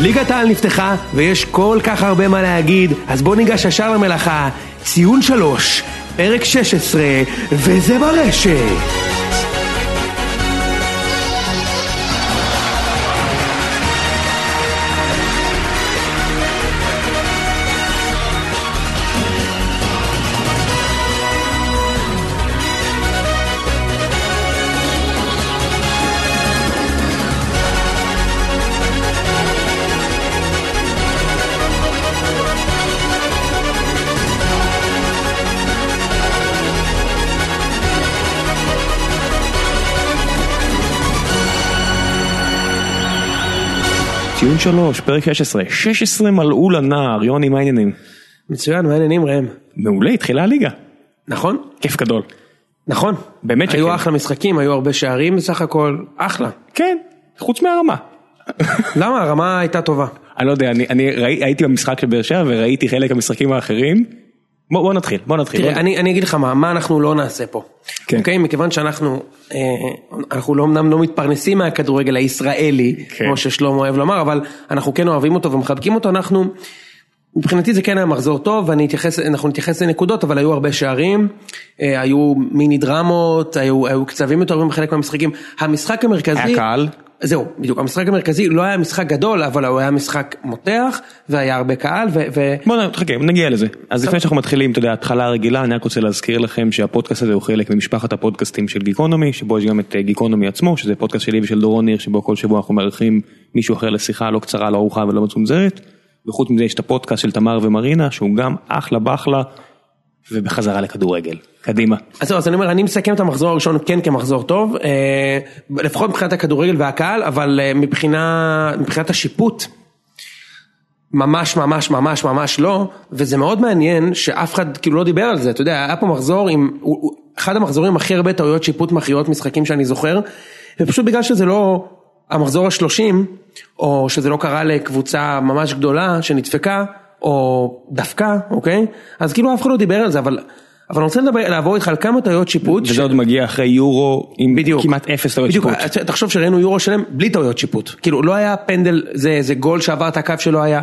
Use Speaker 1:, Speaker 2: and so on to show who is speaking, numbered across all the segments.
Speaker 1: ליגת העל נפתחה ויש כל כך הרבה מה להגיד, אז בוא ניגש ישר למלאכה. ציון שלוש, פרק 16, וזה ברשת.
Speaker 2: ציון שלוש, פרק 16, 16 מלאו לנער, יוני מה העניינים?
Speaker 1: מצוין, מה העניינים ראם?
Speaker 2: מעולה, התחילה הליגה.
Speaker 1: נכון?
Speaker 2: כיף גדול.
Speaker 1: נכון.
Speaker 2: באמת שכן.
Speaker 1: היו אחלה משחקים, היו הרבה שערים בסך הכל, אחלה.
Speaker 2: כן, חוץ מהרמה.
Speaker 1: למה? הרמה הייתה טובה.
Speaker 2: אני לא יודע, אני, אני ראי, הייתי במשחק של באר שבע וראיתי חלק מהמשחקים האחרים. בוא, בוא נתחיל, בוא נתחיל.
Speaker 1: תראה,
Speaker 2: בוא...
Speaker 1: אני, אני אגיד לך מה, מה אנחנו לא נעשה פה.
Speaker 2: כן.
Speaker 1: אוקיי? מכיוון שאנחנו, אה, אנחנו לא אמנם לא מתפרנסים מהכדורגל הישראלי,
Speaker 2: כן.
Speaker 1: כמו ששלמה אוהב לומר, אבל אנחנו כן אוהבים אותו ומחבקים אותו, אנחנו, מבחינתי זה כן היה מחזור טוב, אתייחס, אנחנו נתייחס לנקודות, אבל היו הרבה שערים, אה, היו מיני דרמות, היו, היו קצבים יותר בחלק מהמשחקים. המשחק המרכזי...
Speaker 2: היה קהל.
Speaker 1: זהו, בדיוק, המשחק המרכזי לא היה משחק גדול, אבל הוא היה משחק מותח, והיה הרבה קהל, ו...
Speaker 2: בוא נחכה, נגיע לזה. אז לפני שאנחנו מתחילים, אתה יודע, התחלה הרגילה, אני רק רוצה להזכיר לכם שהפודקאסט הזה הוא חלק ממשפחת הפודקאסטים של גיקונומי, שבו יש גם את אה, גיקונומי עצמו, שזה פודקאסט שלי ושל דורון ניר, שבו כל שבוע אנחנו מארחים מישהו אחר לשיחה לא קצרה, לא ארוכה ולא מצומצמת. וחוץ מזה יש את הפודקאסט של תמר ומרינה, שהוא גם אחלה באחלה, ובחזרה לכדורגל. קדימה.
Speaker 1: אז אני אומר, אני מסכם את המחזור הראשון כן כמחזור טוב, אה, לפחות מבחינת הכדורגל והקהל, אבל אה, מבחינת השיפוט, ממש ממש ממש ממש לא, וזה מאוד מעניין שאף אחד כאילו לא דיבר על זה, אתה יודע, היה פה מחזור עם, אחד המחזורים הכי הרבה טעויות שיפוט מכריעות משחקים שאני זוכר, ופשוט בגלל שזה לא המחזור השלושים, או שזה לא קרה לקבוצה ממש גדולה שנדפקה, או דפקה, אוקיי? אז כאילו אף אחד לא דיבר על זה, אבל... אבל אני רוצה לדבר, לעבור איתך על כמה טעויות שיפוט.
Speaker 2: וזה
Speaker 1: ש-
Speaker 2: עוד מגיע אחרי יורו עם
Speaker 1: בדיוק.
Speaker 2: כמעט אפס טעויות
Speaker 1: בדיוק,
Speaker 2: שיפוט.
Speaker 1: תחשוב שראינו יורו שלם בלי טעויות שיפוט. כאילו לא היה פנדל, זה, זה גול שעבר את הקו שלא היה.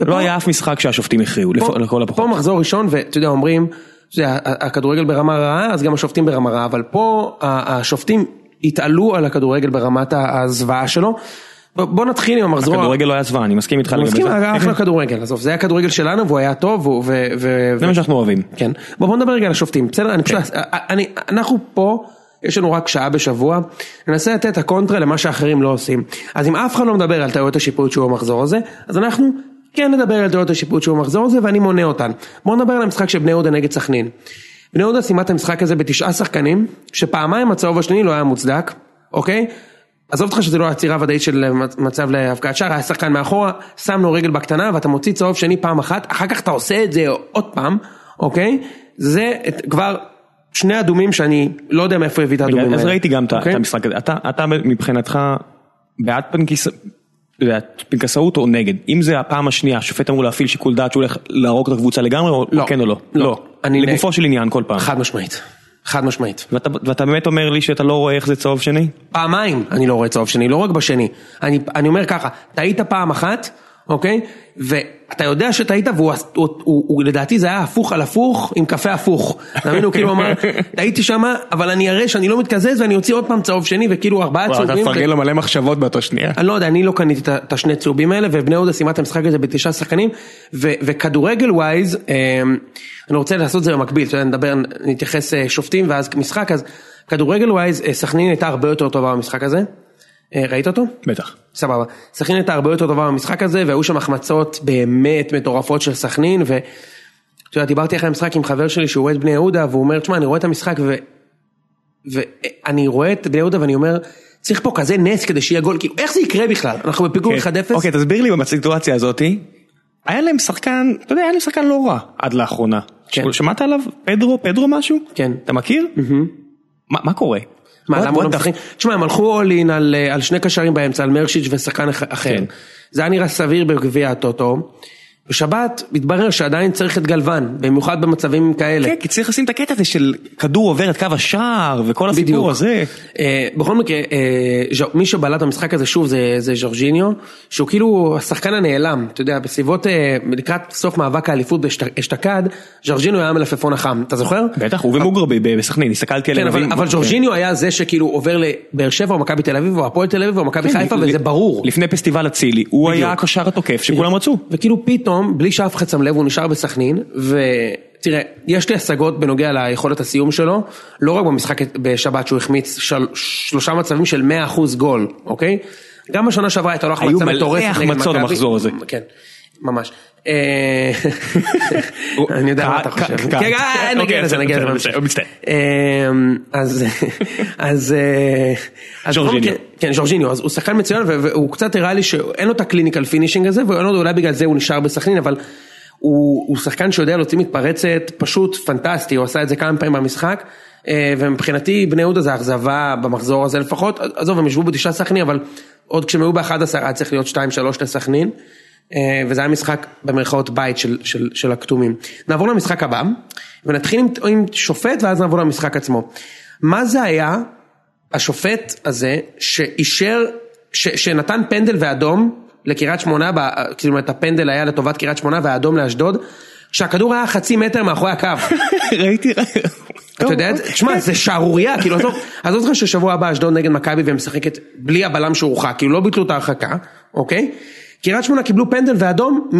Speaker 1: ופה-
Speaker 2: לא היה אף משחק שהשופטים הכריעו, לכל הפחות.
Speaker 1: פה מחזור ראשון, ואתה יודע, אומרים, זה, הכדורגל ברמה רעה, אז גם השופטים ברמה רעה, אבל פה השופטים התעלו על הכדורגל ברמת הזוועה שלו. בוא- בוא נתחיל עם המחזור.
Speaker 2: הכדורגל לא היה זוועה, אני מסכים איתך לגבי זה.
Speaker 1: היה אחלה כדורגל, עזוב, זה היה כדורגל שלנו והוא היה טוב,
Speaker 2: זה מה שאנחנו אוהבים.
Speaker 1: כן. בוא בוא נדבר רגע על השופטים, בסדר? אני פשוט, אני, אנחנו פה, יש לנו רק שעה בשבוע, ננסה לתת את הקונטרה למה שאחרים לא עושים. אז אם אף אחד לא מדבר על טעויות השיפוט שהוא המחזור הזה, אז אנחנו כן נדבר על טעויות השיפוט שהוא המחזור הזה, ואני מונה אותן. בואו נדבר על המשחק של בני יהודה נגד סכנין. בני יהודה סיימה את המשחק הזה בתשעה שחקנים, שפעמיים הצהוב השני לא היה מוצדק, אוקיי? עזוב אותך שזה לא עצירה ודאית של מצב להבקעת שער, היה שחקן מאחורה, שם לו רגל בקטנה ואתה מוציא צהוב שני פעם אחת, אחר כך אתה עושה את זה עוד פעם, אוקיי? זה את- כבר שני אדומים שאני לא יודע מאיפה הביא את האדומים האלה.
Speaker 2: אז ראיתי גם את
Speaker 1: אוקיי?
Speaker 2: את המשחק הזה, אתה אתה מבחינתך בעד פנקסאות או נגד? אם זה הפעם השנייה, השופט אמור להפעיל שיקול דעת שהוא הולך להרוג את הקבוצה לגמרי, או
Speaker 1: לא.
Speaker 2: כן או לא?
Speaker 1: לא. אני-
Speaker 2: לגופו של עניין כל פעם.
Speaker 1: חד משמעית, חד משמעית.
Speaker 2: ואתה ואתה באמת אומר לי שאתה לא רואה איך זה צהוב שני?
Speaker 1: פעמיים אני לא רואה צהוב שני, לא רק בשני. אני, אני אומר ככה, טעית פעם אחת, אוקיי? ואתה יודע שטעית והוא הוא, הוא, הוא, לדעתי זה היה הפוך על הפוך עם קפה הפוך. אתה מבין? הוא כאילו אמר, טעיתי שמה, אבל אני אראה שאני לא מתקזז ואני אוציא עוד פעם צהוב שני וכאילו ארבעה
Speaker 2: אתה
Speaker 1: צהובים. ו-
Speaker 2: מפרגן לו מלא מחשבות באותו שנייה.
Speaker 1: אני לא יודע, אני לא קניתי את השני צהובים האלה, ובני יהודה סיימה את המשחק הזה בתשעה שחקנים, ו- וכדורגל ווייז, אני רוצה לעשות את זה במקביל, אתה יודע, נדבר, נתייחס אה, שופטים ואז משחק, אז כדורגל ווייז, אה, סכנין הייתה הרבה יותר טובה במשחק הזה, ראית אותו?
Speaker 2: בטח.
Speaker 1: סבבה. סכנין הייתה הרבה יותר טובה במשחק הזה, והיו שם החמצות באמת מטורפות של סכנין, ואתה יודע, דיברתי אחרי המשחק עם חבר שלי שהוא אוהד בני יהודה, והוא אומר, תשמע, אני רואה את המשחק, ו... ואני רואה את בני יהודה ואני אומר, צריך פה כזה נס כדי שיהיה גול, כאילו, איך זה יקרה בכלל? אנחנו בפיגור 1-0.
Speaker 2: אוקיי, תסביר לי בסיטואציה הזאתי, היה להם שחקן, אתה יודע, היה להם שחקן לא רע עד לאחרונה.
Speaker 1: כן.
Speaker 2: שמעת עליו? פדרו? פדרו משהו?
Speaker 1: כן.
Speaker 2: אתה מכיר? מה מה קורה?
Speaker 1: מה, למה הוא לא משחק? תשמע, הם הלכו in על, אה, על שני קשרים באמצע, על מרשיץ' ושחקן אח- אחר.
Speaker 2: כן.
Speaker 1: זה היה נראה סביר בגביע הטוטו. בשבת מתברר שעדיין צריך את גלוון, במיוחד במצבים כאלה.
Speaker 2: כן, כי צריך לשים את הקטע הזה של כדור עובר את קו השער וכל הסיפור
Speaker 1: בדיוק.
Speaker 2: הזה.
Speaker 1: אה, בכל מקרה, ז'ו- מי שבלט במשחק הזה שוב זה, זה ז'ורג'יניו, שהוא כאילו השחקן הנעלם, אתה יודע, בסביבות, אה, לקראת סוף מאבק האליפות באשת- אשתקד, ז'ורג'יניו היה המלפפון החם, אתה זוכר?
Speaker 2: בטח, הוא ומוגרבי בסכנין, הסתכלתי
Speaker 1: כן,
Speaker 2: עליהם.
Speaker 1: אבל, אבל ז'ורג'יניו היה זה שכאילו עובר לבאר שבע או מכבי תל אביב או הפועל תל אביב או מכבי חיפה וזה ברור.
Speaker 2: לפני פסטיבל אצילי, הוא היה הקשר התוקף שכולם רצו.
Speaker 1: וכאילו פתאום, בלי שאף אחד שם לב, הוא נשאר בסכנין, ותראה, יש לי השגות בנוגע ליכולת הסיום שלו, לא רק במשחק בשבת שהוא החמיץ של, שלושה מצבים של 100% גול, אוקיי? גם בשנה שעברה הייתה לו
Speaker 2: היו
Speaker 1: החמצה
Speaker 2: מלא
Speaker 1: מטורפת נגד
Speaker 2: החמצות
Speaker 1: מכבי.
Speaker 2: במחזור הזה.
Speaker 1: כן, ממש. אה, אני יודע מה אתה חושב. כן, אה, נגיע
Speaker 2: אוקיי,
Speaker 1: לזה, נגיע לזה. בהמשך.
Speaker 2: בסדר, מצטער.
Speaker 1: אמ, אז, אז, אה, אז
Speaker 2: ז'ורג'יניו.
Speaker 1: כן, ז'ורג'יניו, אז הוא שחקן מצוין והוא קצת הראה לי שאין לו את ה clinical finishing הזה, ואני לא יודע, אולי בגלל זה הוא נשאר בסכנין, אבל הוא, שחקן שיודע להוציא מתפרצת פשוט פנטסטי, הוא עשה את זה כמה פעמים במשחק, אה, ומבחינתי בני יהודה זה אכזבה במחזור הזה לפחות, עזוב, הם ישבו בתשעה סכנין, אבל עוד כשהם היו ב-11 היה צריך להיות 2-3 לסכנין. אה, וזה היה משחק במרכאות בית של, של, של הכתומים. נעבור למשחק הבא, ונתחיל עם, עם שופט ואז נעבור למשחק עצמו. מה זה היה השופט הזה שאישר, ש, שנתן פנדל ואדום לקריית שמונה, כאילו את הפנדל היה לטובת קריית שמונה והאדום לאשדוד, כשהכדור היה חצי מטר מאחורי הקו.
Speaker 2: ראיתי,
Speaker 1: אתה יודע, תשמע זה שערורייה, כאילו עזוב, עזוב אותך ששבוע הבא אשדוד נגד מכבי ומשחקת בלי הבלם שהורחק, כאילו לא ביטלו את ההרחקה, אוקיי? קריית שמונה קיבלו פנדל ואדום,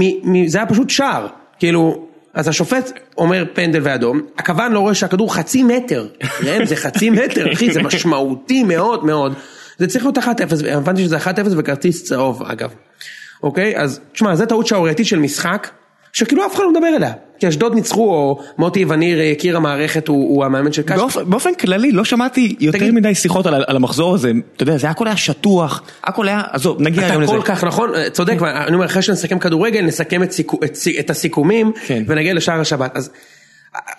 Speaker 1: זה היה פשוט שער, כאילו, אז השופט אומר פנדל ואדום, הכוון לא רואה שהכדור חצי מטר, ראם זה חצי מטר, אחי, זה משמעותי מאוד מאוד, זה צריך להיות 1-0, הבנתי שזה 1-0 וכרטיס צהוב אגב, אוקיי? אז תשמע, זו טעות שערורייתית של משחק, שכאילו אף אחד לא מדבר אליה, כי אשדוד ניצחו, או מוטי וניר, יקיר המערכת, הוא, הוא המאמן של קאש.
Speaker 2: באופן, באופן כללי לא שמעתי יותר
Speaker 1: תגיד-
Speaker 2: מדי שיחות על, על המחזור הזה, אתה יודע, זה הכל היה שטוח, הכל היה, עזוב, נגיע
Speaker 1: אתה
Speaker 2: היום לזה.
Speaker 1: כל כך נכון, צודק, ואני אומר, אחרי שנסכם כדורגל, נסכם את, סיכו, את, את הסיכומים,
Speaker 2: כן.
Speaker 1: ונגיע לשער השבת. אז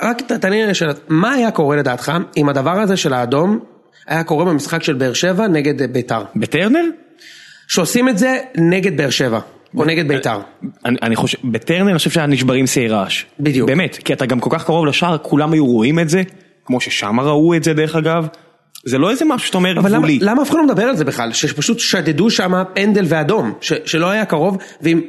Speaker 1: רק ת- תענה לי שאלה, מה היה קורה לדעתך, אם הדבר הזה של האדום, היה קורה במשחק של באר שבע נגד אה, ביתר?
Speaker 2: בטרנר?
Speaker 1: שעושים את זה נגד באר שבע, או נגד ביתר.
Speaker 2: אני, אני חושב, בטרנר אני חושב שהיה נשברים שיאי רעש.
Speaker 1: בדיוק.
Speaker 2: באמת, כי אתה גם כל כך קרוב לשער, כולם היו רואים את זה, כמו ששם ראו את זה דרך אגב. זה לא איזה משהו שאתה אומר
Speaker 1: אבל למה,
Speaker 2: גבולי.
Speaker 1: למה אף אחד לא מדבר על זה בכלל? שפשוט שדדו שם פנדל ואדום, ש, שלא היה קרוב, ואם...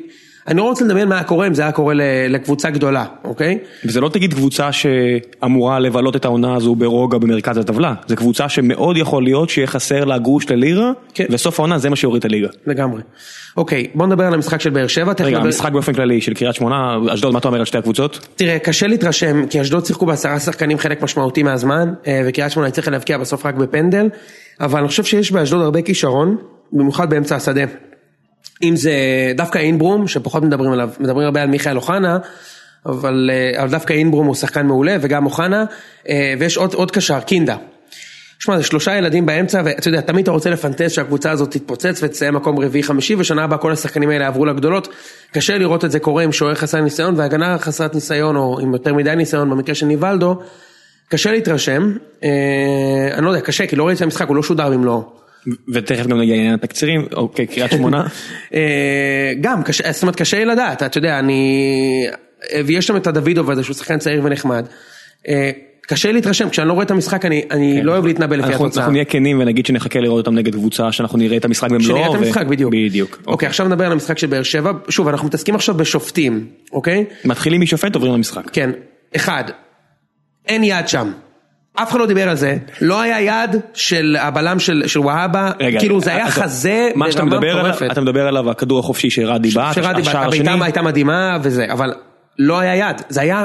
Speaker 1: אני לא רוצה לדמיין מה היה קורה אם זה היה קורה לקבוצה גדולה, אוקיי?
Speaker 2: וזה לא תגיד קבוצה שאמורה לבלות את העונה הזו ברוגע במרכז הטבלה, זה קבוצה שמאוד יכול להיות שיהיה חסר לה גרוש ללירה,
Speaker 1: כן.
Speaker 2: וסוף העונה זה מה שיוריד את הליגה.
Speaker 1: לגמרי. אוקיי, בוא נדבר על המשחק של באר שבע.
Speaker 2: רגע,
Speaker 1: נדבר-
Speaker 2: המשחק באופן כללי של קריית שמונה, אשדוד, מה אתה אומר על שתי הקבוצות?
Speaker 1: תראה, קשה להתרשם, כי אשדוד שיחקו בעשרה שחקנים חלק משמעותי מהזמן, אה, וקריית שמונה הצליחה להבקיע בסוף רק בפנדל, אבל אני חושב שיש באשדוד הרבה כישרון, במיוחד באמצע השדה. אם זה דווקא אינברום, שפחות מדברים עליו, מדברים הרבה על מיכאל אוחנה, אבל, אה, אבל דווקא אינברום הוא שחקן מעולה, וגם אוחנה, אה, ויש עוד, עוד קשר, קינדה. שמע, זה שלושה ילדים באמצע, ואתה יודע, תמיד אתה רוצה לפנטז שהקבוצה הזאת תתפוצץ ותסיים מקום רביעי חמישי, ושנה הבאה כל השחקנים האלה יעברו לגדולות. קשה לראות את זה קורה עם שוער חסר ניסיון, והגנה חסרת ניסיון, או עם יותר מדי ניסיון במקרה של ניבלדו. קשה להתרשם, אה, אני לא יודע, קשה, כי לא ראיתי את המשחק, הוא לא שודר במלואו.
Speaker 2: ותכף גם נגיע לעניין התקצירים, אוקיי, קריית שמונה.
Speaker 1: אה, גם, זאת אומרת, קשה לי לדעת, אתה יודע, אני... ויש שם את הדוידוב הזה, שהוא שחקן צעיר ונחמד. אה, קשה להתרשם, כשאני לא רואה את המשחק, אני, אני לא אוהב להתנבא לפי
Speaker 2: אנחנו
Speaker 1: התוצאה.
Speaker 2: אנחנו נהיה כנים ונגיד שנחכה לראות אותם נגד קבוצה שאנחנו נראה את המשחק במלואו.
Speaker 1: שנראה את
Speaker 2: ו-
Speaker 1: המשחק בדיוק.
Speaker 2: בדיוק.
Speaker 1: אוקיי, עכשיו נדבר על המשחק של באר שבע. שוב, אנחנו מתעסקים עכשיו בשופטים, אוקיי?
Speaker 2: מתחילים משופט עוברים למשחק.
Speaker 1: כן. אחד, אין יד שם. אף אחד לא דיבר על זה, לא היה יד של הבלם של, של והאבה,
Speaker 2: רגע,
Speaker 1: כאילו זה היה
Speaker 2: אתה-
Speaker 1: חזה ברמה מטורפת.
Speaker 2: אתה מדבר עליו הכדור החופשי שרדי בעט, השער
Speaker 1: הבעיטה
Speaker 2: השני.
Speaker 1: הייתה מדהימה וזה, אבל לא היה יד, זה היה,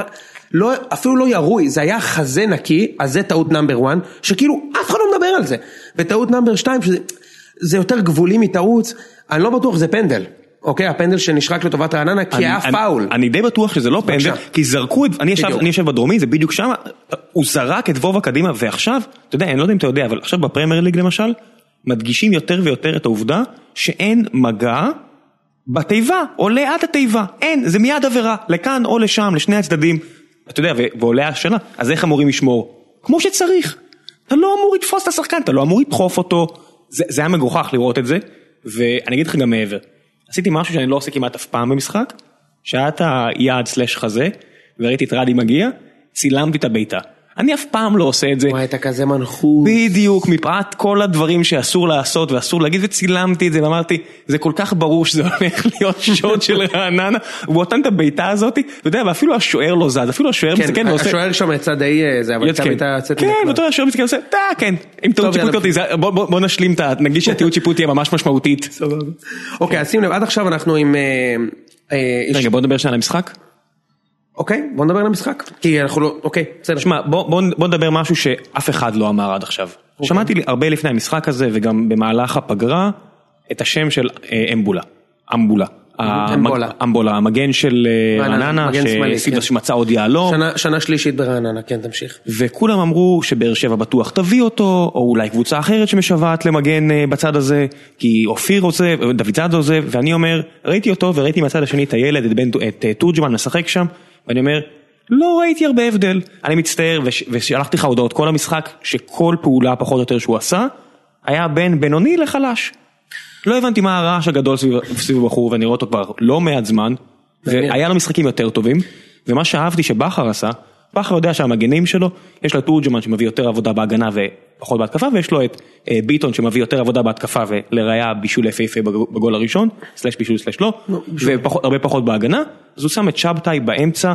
Speaker 1: לא, אפילו לא ירוי, זה היה חזה נקי, אז זה טעות נאמבר 1, שכאילו אף אחד לא מדבר על זה, וטעות נאמבר 2, שזה זה יותר גבולי מטעות, אני לא בטוח שזה פנדל, אוקיי, הפנדל שנשרק לטובת רעננה, כי היה פאול.
Speaker 2: אני, די בטוח שזה לא פנדל. כי זרקו את, אני יושב בדרומי, זה בדיוק שם, הוא זרק את וובה קדימה, ועכשיו, אתה יודע, אני לא יודע אם אתה יודע, אבל עכשיו בפרמייר ליג למשל, מדגישים יותר ויותר את העובדה שאין מגע בתיבה, או ליד התיבה, אין, זה מיד עבירה, לכאן או לשם, לשני הצדדים, אתה יודע, ועולה השאלה, אז איך אמורים לשמור? כמו שצריך, אתה לא אמור לתפוס את השחקן, אתה לא אמור לדחוף אותו, זה, זה היה מגוחך לראות את זה, ואני אגיד לך גם מעבר, עשיתי משהו שאני לא עושה כמעט אף פעם במשחק, שהיה את היעד סלאש חזה, וראיתי את רדי מגיע, צילמתי את הבעיטה. אני אף פעם לא עושה את זה.
Speaker 1: וואי, אתה כזה מנחוס.
Speaker 2: בדיוק, מפאת כל הדברים שאסור לעשות ואסור להגיד, וצילמתי את זה ואמרתי, זה כל כך ברור שזה הולך להיות שוט של רעננה, והוא נתן את הבעיטה הזאת, אתה יודע, ואפילו השוער לא זז, אפילו השוער
Speaker 1: כן,
Speaker 2: מסתכל ועושה...
Speaker 1: השוער שם יצא די זה, אבל
Speaker 2: יצא, כן,
Speaker 1: בעיטה יוצאת
Speaker 2: כן. ואתה יודע, השוער מסתכל ועושה, אה, כן, עם טעות שיפוט זה- בוא- נשלים את ה... נגיד שהטעות שיפוט תהיה ממש משמעותית.
Speaker 1: אוקיי, אז שים לב, עד עכשיו אנחנו עם... אה, אה,
Speaker 2: רגע, בוא נדבר שנייה על המשחק.
Speaker 1: אוקיי, בוא נדבר על המשחק. כי אנחנו לא... אוקיי, בסדר.
Speaker 2: שמע, בוא, בוא, בוא נדבר משהו שאף אחד לא אמר עד עכשיו.
Speaker 1: אוקיי.
Speaker 2: שמעתי הרבה לפני המשחק הזה וגם במהלך הפגרה את השם של אה, אמבולה. אמבולה.
Speaker 1: אמבולה.
Speaker 2: אמבולה, המגן של אה,
Speaker 1: רעננה, כן.
Speaker 2: שמצא עוד יהלום,
Speaker 1: שנה- שנה שלישית ברעננה, כן, תמשיך.
Speaker 2: וכולם אמרו שבאר שבע בטוח תביא אותו, או אולי קבוצה אחרת שמשוועת למגן אה, בצד הזה, כי אופיר עוזב, דוד זאדו עוזב, ואני אומר, ראיתי אותו וראיתי מהצד השני את הילד, את, תורג'מן משחק שם, ואני אומר, לא ראיתי הרבה הבדל, אני מצטער, וש, ושלחתי לך הודעות כל המשחק, שכל פעולה פחות או יותר שהוא עשה, היה בין בינוני לחלש. לא הבנתי מה הרעש הגדול סביב, סביב הבחור, ואני רואה אותו כבר לא מעט זמן. והיה לו משחקים יותר טובים, ומה שאהבתי שבכר עשה, בכר יודע שהמגנים שלו, יש לו את תורג'מן שמביא יותר עבודה בהגנה ופחות בהתקפה, ויש לו את אה, ביטון שמביא יותר עבודה בהתקפה ולראיה בישול יפהפה בג- בגול הראשון, סלש בישול סלש לא, והרבה פחות בהגנה, אז הוא שם את שבתאי באמצע,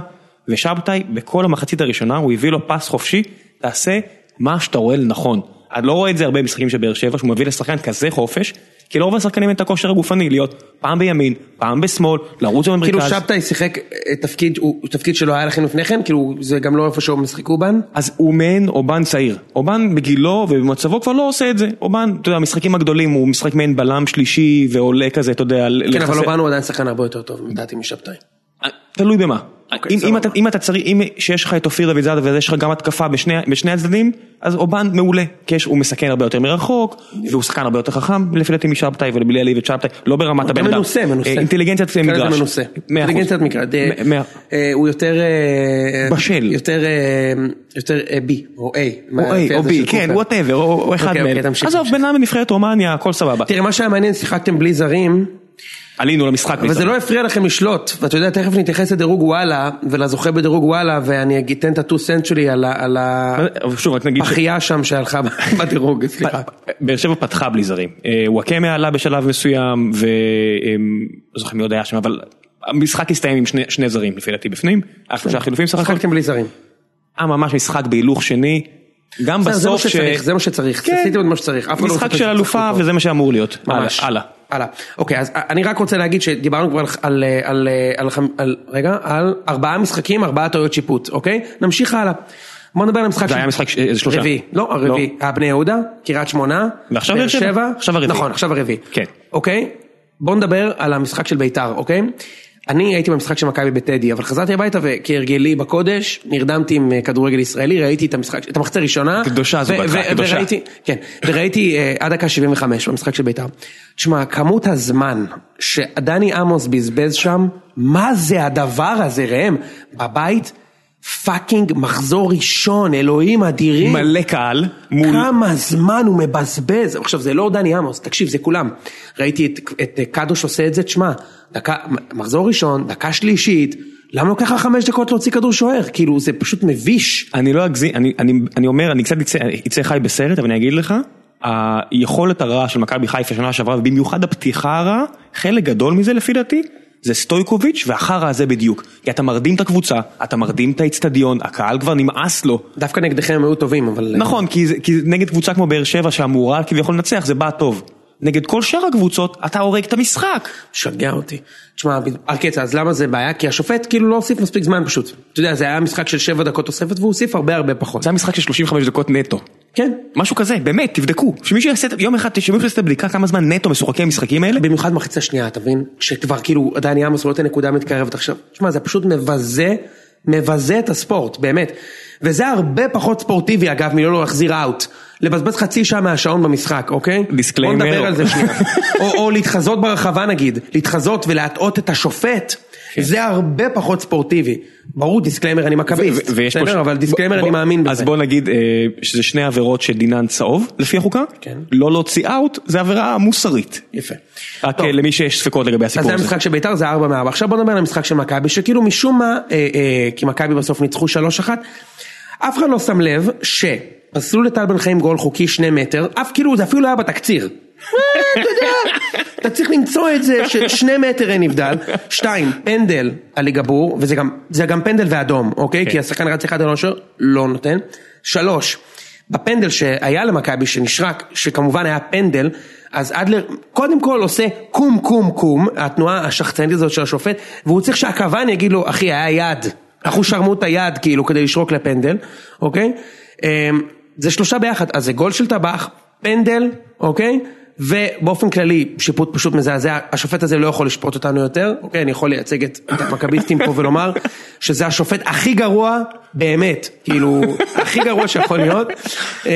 Speaker 2: ושבתאי בכל המחצית הראשונה הוא הביא לו פס חופשי, תעשה מה שאתה רואה לנכון. אני לא רואה את זה הרבה במשחקים של באר שבע, שהוא מביא לשחקן כזה חופש, כי לרוב השחקנים אין את הכושר הגופני להיות פעם בימין, פעם בשמאל, לרוץ
Speaker 1: כאילו
Speaker 2: במרכז.
Speaker 1: שבתאי שיחק אה, תפקיד, תפקיד שלא היה לכם לפני כן, כאילו זה גם לא איפה שהוא משחק אובן.
Speaker 2: אז הוא מעין אובן צעיר. אובן בגילו ובמצבו כבר לא עושה את זה. אובן, אתה יודע, המשחקים הגדולים הוא משחק מעין בלם שלישי ועולה כזה, אתה יודע,
Speaker 1: כן, אבל
Speaker 2: לחסר-
Speaker 1: אובן הוא עדיין שחקן הרבה יותר טוב, לדעתי משבתאי.
Speaker 2: תלוי במה.
Speaker 1: אוקיי,
Speaker 2: אם. אם, אתה, אם אתה צריך, אם שיש לך את אופיר דוד זאדה ויש לך גם התקפה בשני, בשני הצדדים, אז אובן מעולה, כי יש, הוא מסכן הרבה יותר מרחוק, והוא שחקן הרבה יותר חכם, לפי דעתי משבתאי ובלי להעליב את שבתאי, לא ברמת הבן אדם.
Speaker 1: מנוסה, מנוסה.
Speaker 2: אה, אינטליגנציית
Speaker 1: כן, זה
Speaker 2: מגרש.
Speaker 1: מנוסה. אינטליגנציית מגרש. אה,
Speaker 2: מ- מאה-
Speaker 1: אה, הוא יותר...
Speaker 2: בשל.
Speaker 1: יותר B, או A.
Speaker 2: או A או B, כן, whatever, או אחד
Speaker 1: אוקיי,
Speaker 2: מהם.
Speaker 1: אוקיי,
Speaker 2: עזוב. בן אדם בנבחרת רומניה, הכל סבבה.
Speaker 1: תראה, מה שהיה מעניין, שיחקתם בלי זרים,
Speaker 2: עלינו למשחק.
Speaker 1: אבל זה לא הפריע לכם לשלוט, ואתה יודע, תכף נתייחס לדירוג וואלה, ולזוכה בדירוג וואלה, ואני אתן את ה-2 סנט שלי על הפחייה שם שהלכה בדירוג, סליחה.
Speaker 2: באר שבע פתחה בלי זרים. אה, וואקמה עלה בשלב מסוים, ולא זוכר מי עוד היה שם, אבל המשחק הסתיים עם שני- שני זרים לפי דעתי בפנים, היה שלושה חילופים סך הכל,
Speaker 1: שיחקתם בלי זרים.
Speaker 2: היה ממש משחק בהילוך שני, גם בסוף ש...
Speaker 1: זה מה שצריך,
Speaker 2: כן.
Speaker 1: עשיתם את מה שצריך. לא
Speaker 2: משחק של אלופה
Speaker 1: פה.
Speaker 2: וזה מה שאמור להיות.
Speaker 1: ממש.
Speaker 2: הלאה.
Speaker 1: הלאה. אוקיי, אז אני רק רוצה להגיד שדיברנו כבר על, רגע, על ארבעה משחקים, ארבעה טעויות שיפוט, אוקיי? נמשיך הלאה. בוא נדבר על המשחק
Speaker 2: זה היה משחק איזה שלושה.
Speaker 1: רביעי, לא, הרביעי. היה בני יהודה, קריית שמונה,
Speaker 2: ועכשיו
Speaker 1: באר
Speaker 2: שבע. עכשיו הרביעי.
Speaker 1: נכון, עכשיו הרביעי.
Speaker 2: כן.
Speaker 1: אוקיי? בוא נדבר על המשחק של ביתר, אוקיי? אני הייתי במשחק של מכבי בטדי, אבל חזרתי הביתה וכהרגלי בקודש, נרדמתי עם אה, כדורגל ישראלי, ראיתי את המשחק, את המחצית הראשונה.
Speaker 2: קדושה זו בהתחלה, קדושה.
Speaker 1: וראיתי, כן, וראיתי אה, עד דקה 75 במשחק של ביתר. תשמע, כמות הזמן שדני עמוס בזבז שם, מה זה הדבר הזה, ראם? בבית, fucking מחזור ראשון, אלוהים אדירים.
Speaker 2: מלא קהל מול...
Speaker 1: כמה זמן הוא מבזבז, עכשיו זה לא דני עמוס, תקשיב זה כולם, ראיתי את, את קדוש עושה את זה, תשמע, דקה, מחזור ראשון, דקה שלישית, למה לוקח לך חמש דקות להוציא כדור שוער, כאילו זה פשוט מביש,
Speaker 2: אני לא אגזים, אני, אני, אני אומר, אני קצת אצא, חי בסרט, אבל אני אגיד לך, היכולת הרעה של מכבי חיפה שנה שעברה, ובמיוחד הפתיחה הרעה, חלק גדול מזה לפי דעתי, זה סטויקוביץ' והחרא הזה בדיוק. כי אתה מרדים את הקבוצה, אתה מרדים את האיצטדיון, הקהל כבר נמאס לו.
Speaker 1: דווקא נגדכם הם היו טובים, אבל...
Speaker 2: נכון, כי, כי נגד קבוצה כמו באר שבע שאמורה כביכול לנצח, זה בא טוב. נגד כל שאר הקבוצות, אתה הורג את המשחק.
Speaker 1: משגע אותי. תשמע, ארקצה, אז למה זה בעיה? כי השופט כאילו לא הוסיף מספיק זמן פשוט. אתה יודע, זה היה משחק של שבע דקות תוספת והוא הוסיף הרבה הרבה פחות.
Speaker 2: זה היה משחק של 35 דקות נטו.
Speaker 1: כן.
Speaker 2: משהו כזה, באמת, תבדקו. שמישהו יעשה, את- יום אחד, שמישהו יעשה את הבדיקה כמה זמן נטו משוחקים המשחקים האלה.
Speaker 1: במיוחד מחצה שנייה, אתה מבין? שכבר כאילו דני עמוס לא נותן נקודה מתקרבת עכשיו. תשמע, זה פשוט מבזה, מבזה את הספורט, באמת. וזה הרבה פחות ספורטיבי אגב, מלא להחזיר אאוט. לבזבז חצי שעה מהשעון במשחק, אוקיי?
Speaker 2: disclaimer.
Speaker 1: בוא נדבר על זה שנייה. או, או להתחזות ברחבה נגיד, להתחזות ולהטעות את השופט. זה הרבה פחות ספורטיבי. ברור, disclaimer אני מכביסט, בסדר? אבל
Speaker 2: disclaimer
Speaker 1: אני מאמין
Speaker 2: אז
Speaker 1: בזה.
Speaker 2: בוא נגיד אה, שזה שני עבירות שדינן צהוב לפי החוקה,
Speaker 1: כן.
Speaker 2: לא להוציא אאוט זה עבירה מוסרית,
Speaker 1: יפה.
Speaker 2: רק. אה, למי שיש ספקות לגבי
Speaker 1: אז
Speaker 2: הסיפור
Speaker 1: זה
Speaker 2: הזה.
Speaker 1: המשחק של בית"ר, זה 4 מ-4. עכשיו בוא נדבר על המשחק של מכבי, שכאילו משום מה, אה, כי מכבי בסוף ניצחו 3-1, אף אחד לא שם לב שפסלו לטל בן חיים גול חוקי שני מטר, אף כאילו זה אפילו לא היה בתקציר. אה, אתה יודע, אתה צריך למצוא את זה ששני מטר אין נבדל, שתיים, פנדל על גבור, וזה גם, זה גם פנדל ואדום, אוקיי? כי השחקן רץ אחד על השוער, לא נותן. שלוש, בפנדל שהיה למכבי שנשרק, שכמובן היה פנדל, אז אדלר קודם כל עושה קום קום קום, התנועה השחצנית הזאת של השופט, והוא צריך שהכוון יגיד לו, אחי היה יד, אנחנו שרמו את היד כאילו כדי לשרוק לפנדל, אוקיי? אמ, זה שלושה ביחד, אז זה גול של טבח, פנדל, אוקיי? ובאופן כללי שיפוט פשוט מזעזע, השופט הזה לא יכול לשפוט אותנו יותר, אוקיי? אני יכול לייצג את המכביסטים פה ולומר שזה השופט הכי גרוע באמת, כאילו, הכי גרוע שיכול להיות. אמ,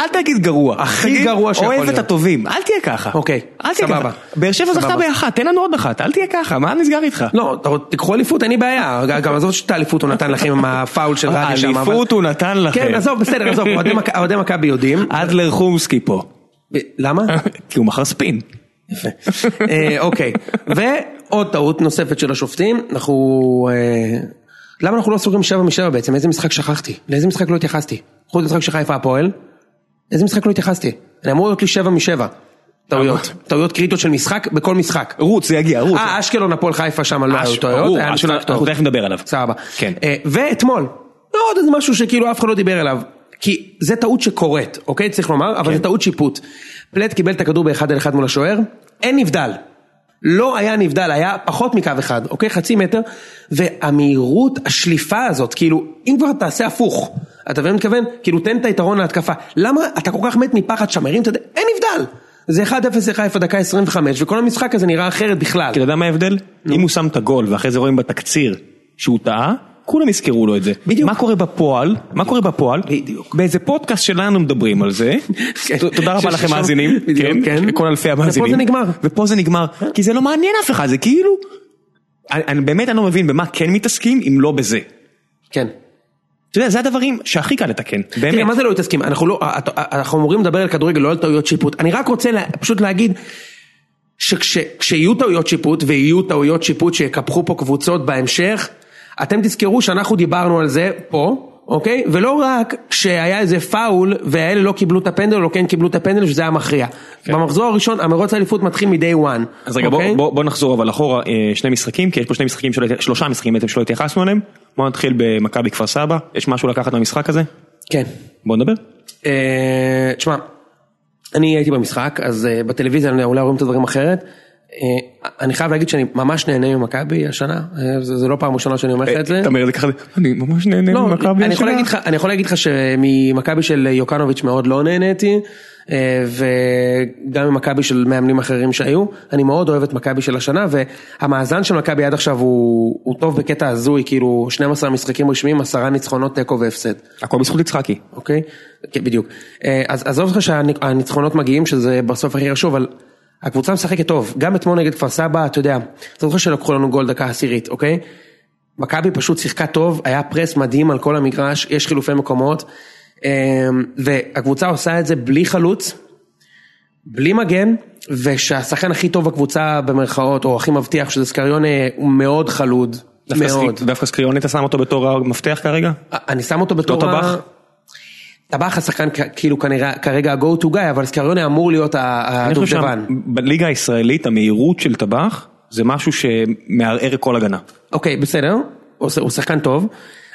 Speaker 2: אל תגיד גרוע,
Speaker 1: הכי גרוע שיכול
Speaker 2: אוהב את
Speaker 1: להיות.
Speaker 2: הטובים, אל תהיה ככה,
Speaker 1: אוקיי,
Speaker 2: אל תהיה
Speaker 1: סבבה.
Speaker 2: ככה, באר שבע זכתה. באחת, תן לנו עוד אחת, אל תהיה ככה, מה נסגר איתך?
Speaker 1: לא, תיקחו אליפות, אין לי בעיה, גם עזוב שאת האליפות הוא נתן לכם עם הפאול של רדי שם.
Speaker 2: אליפות הוא נתן לכם,
Speaker 1: כן, עזוב, בסדר, עזוב, אוהדי מכ- אוהדי מכבי יודעים.
Speaker 2: אדלר חומסקי פה,
Speaker 1: למה?
Speaker 2: כי הוא מכר ספין.
Speaker 1: יפה. אה, אוקיי, ועוד טעות נוספת של השופטים, אנחנו... אה, למה אנחנו לא סוגרים שבע משבע בעצם? איזה משחק שכחתי? לאיזה משחק לא התייחסתי? חוץ משחק של חיפה הפועל? איזה משחק לא התייחסתי? אני אמור להיות לי שבע משבע. טעויות, טעויות קריטיות של משחק בכל משחק.
Speaker 2: רוץ, זה יגיע, רוץ.
Speaker 1: אה, אשקלון הפועל חיפה שם לא היו טעויות,
Speaker 2: ברור. אנחנו תכף נדבר עליו.
Speaker 1: סבבה.
Speaker 2: כן.
Speaker 1: אה, ואתמול, עוד איזה משהו שכאילו אף אחד לא דיבר עליו. כי זה טעות שקורית, אוקיי? צריך לומר, אבל
Speaker 2: כן.
Speaker 1: זה טעות שיפוט. פלט קיבל את הכדור באחד על אחד מול השוער, אין נבדל. לא היה נבדל, היה פחות מקו אחד, אוקיי? חצי מטר, והמהירות, השליפה הזאת, כאילו, אם כבר תעשה הפוך, אתה מבין מתכוון? כאילו, תן את היתרון להתקפה. למה אתה כל כך מת מפחד שמרים, אתה יודע, אין נבדל. זה 1-0 לחיפה דקה 25, וכל המשחק הזה נראה אחרת בכלל.
Speaker 2: כי אתה יודע מה ההבדל? אם הוא שם את הגול ואחרי זה רואים בתקציר שהוא טעה, כולם יזכרו לו את זה.
Speaker 1: בדיוק.
Speaker 2: מה קורה בפועל? מה קורה בפועל?
Speaker 1: בדיוק.
Speaker 2: באיזה פודקאסט שלנו מדברים על זה.
Speaker 1: כן.
Speaker 2: תודה רבה לכם מאזינים.
Speaker 1: בדיוק, כן.
Speaker 2: כל אלפי
Speaker 1: ופה
Speaker 2: המאזינים.
Speaker 1: זה נגמר.
Speaker 2: ופה זה נגמר. כי זה לא מעניין אף אחד, זה כאילו... אני באמת אני לא מבין במה כן מתעסקים אם לא בזה.
Speaker 1: כן.
Speaker 2: אתה יודע, זה הדברים שהכי קל לתקן.
Speaker 1: תראה,
Speaker 2: באמת.
Speaker 1: מה זה לא מתעסקים? אנחנו לא, אנחנו אמורים לדבר על כדורגל, לא על טעויות שיפוט. אני רק רוצה לה, פשוט להגיד שכשיהיו טעויות שיפוט, ויהיו טעויות שיפוט שיקפחו פה קבוצות בהמשך, אתם תזכרו שאנחנו דיברנו על זה פה, אוקיי? ולא רק כשהיה איזה פאול, והאלה לא קיבלו את הפנדל, או לא כן קיבלו את הפנדל, שזה היה מכריע. במחזור הראשון, המרוץ האליפות מתחיל מ-day one.
Speaker 2: אז רגע בוא,
Speaker 1: אוקיי?
Speaker 2: בוא, בוא נחזור אבל אחורה אה, שני משחקים כי יש פה שני משחקים שלא, שלושה משחקים בעצם שלא התייחסנו אליהם בוא נתחיל במכבי כפר סבא יש משהו לקחת מהמשחק הזה?
Speaker 1: כן.
Speaker 2: בוא נדבר.
Speaker 1: אה, תשמע, אני הייתי במשחק, אז אה, בטלוויזיה אני אולי רואים את הדברים אחרת. אה, אני חייב להגיד שאני ממש נהנה ממכבי השנה, אה, זה לא פעם ראשונה שאני אומר לך את זה.
Speaker 2: אתה אומר את זה ככה, אני ממש נהנה
Speaker 1: לא,
Speaker 2: ממכבי השנה.
Speaker 1: אני יכול להגיד לך שממכבי של יוקנוביץ' מאוד לא נהניתי, אה, וגם ממכבי של מאמנים אחרים שהיו, אני מאוד אוהב את מכבי של השנה, והמאזן של מכבי עד עכשיו הוא, טוב בקטע הזוי, כאילו 12 משחקים רשמיים, 10 ניצחונות, תיקו והפסד.
Speaker 2: הכל בזכות יצחקי. אוקיי.
Speaker 1: כן, בדיוק. אז עזוב אותך שהניצחונות מגיעים, שזה בסוף הכי חשוב, אבל הקבוצה משחקת טוב. גם אתמול נגד כפר סבא, אתה יודע, אתה זוכר שלקחו לנו גול דקה עשירית, אוקיי? מכבי פשוט שיחקה טוב, היה פרס מדהים על כל המגרש, יש חילופי מקומות, אה, והקבוצה עושה את זה בלי חלוץ, בלי מגן, ושהשחקן הכי טוב בקבוצה במרכאות, או הכי מבטיח, שזה סקריון, אה, הוא מאוד חלוד.
Speaker 2: דווקא
Speaker 1: מאוד.
Speaker 2: סק- דווקא סקריוני אתה שם אותו בתור המפתח כרגע?
Speaker 1: אני שם אותו בתור...
Speaker 2: לא טבח?
Speaker 1: טבח השחקן כ- כאילו כנראה כרגע ה-go to guy, אבל סקריונה אמור להיות הדובדבן.
Speaker 2: שבליגה הישראלית המהירות של טבח זה משהו שמערער כל הגנה.
Speaker 1: אוקיי, בסדר, הוא הוא שחקן טוב.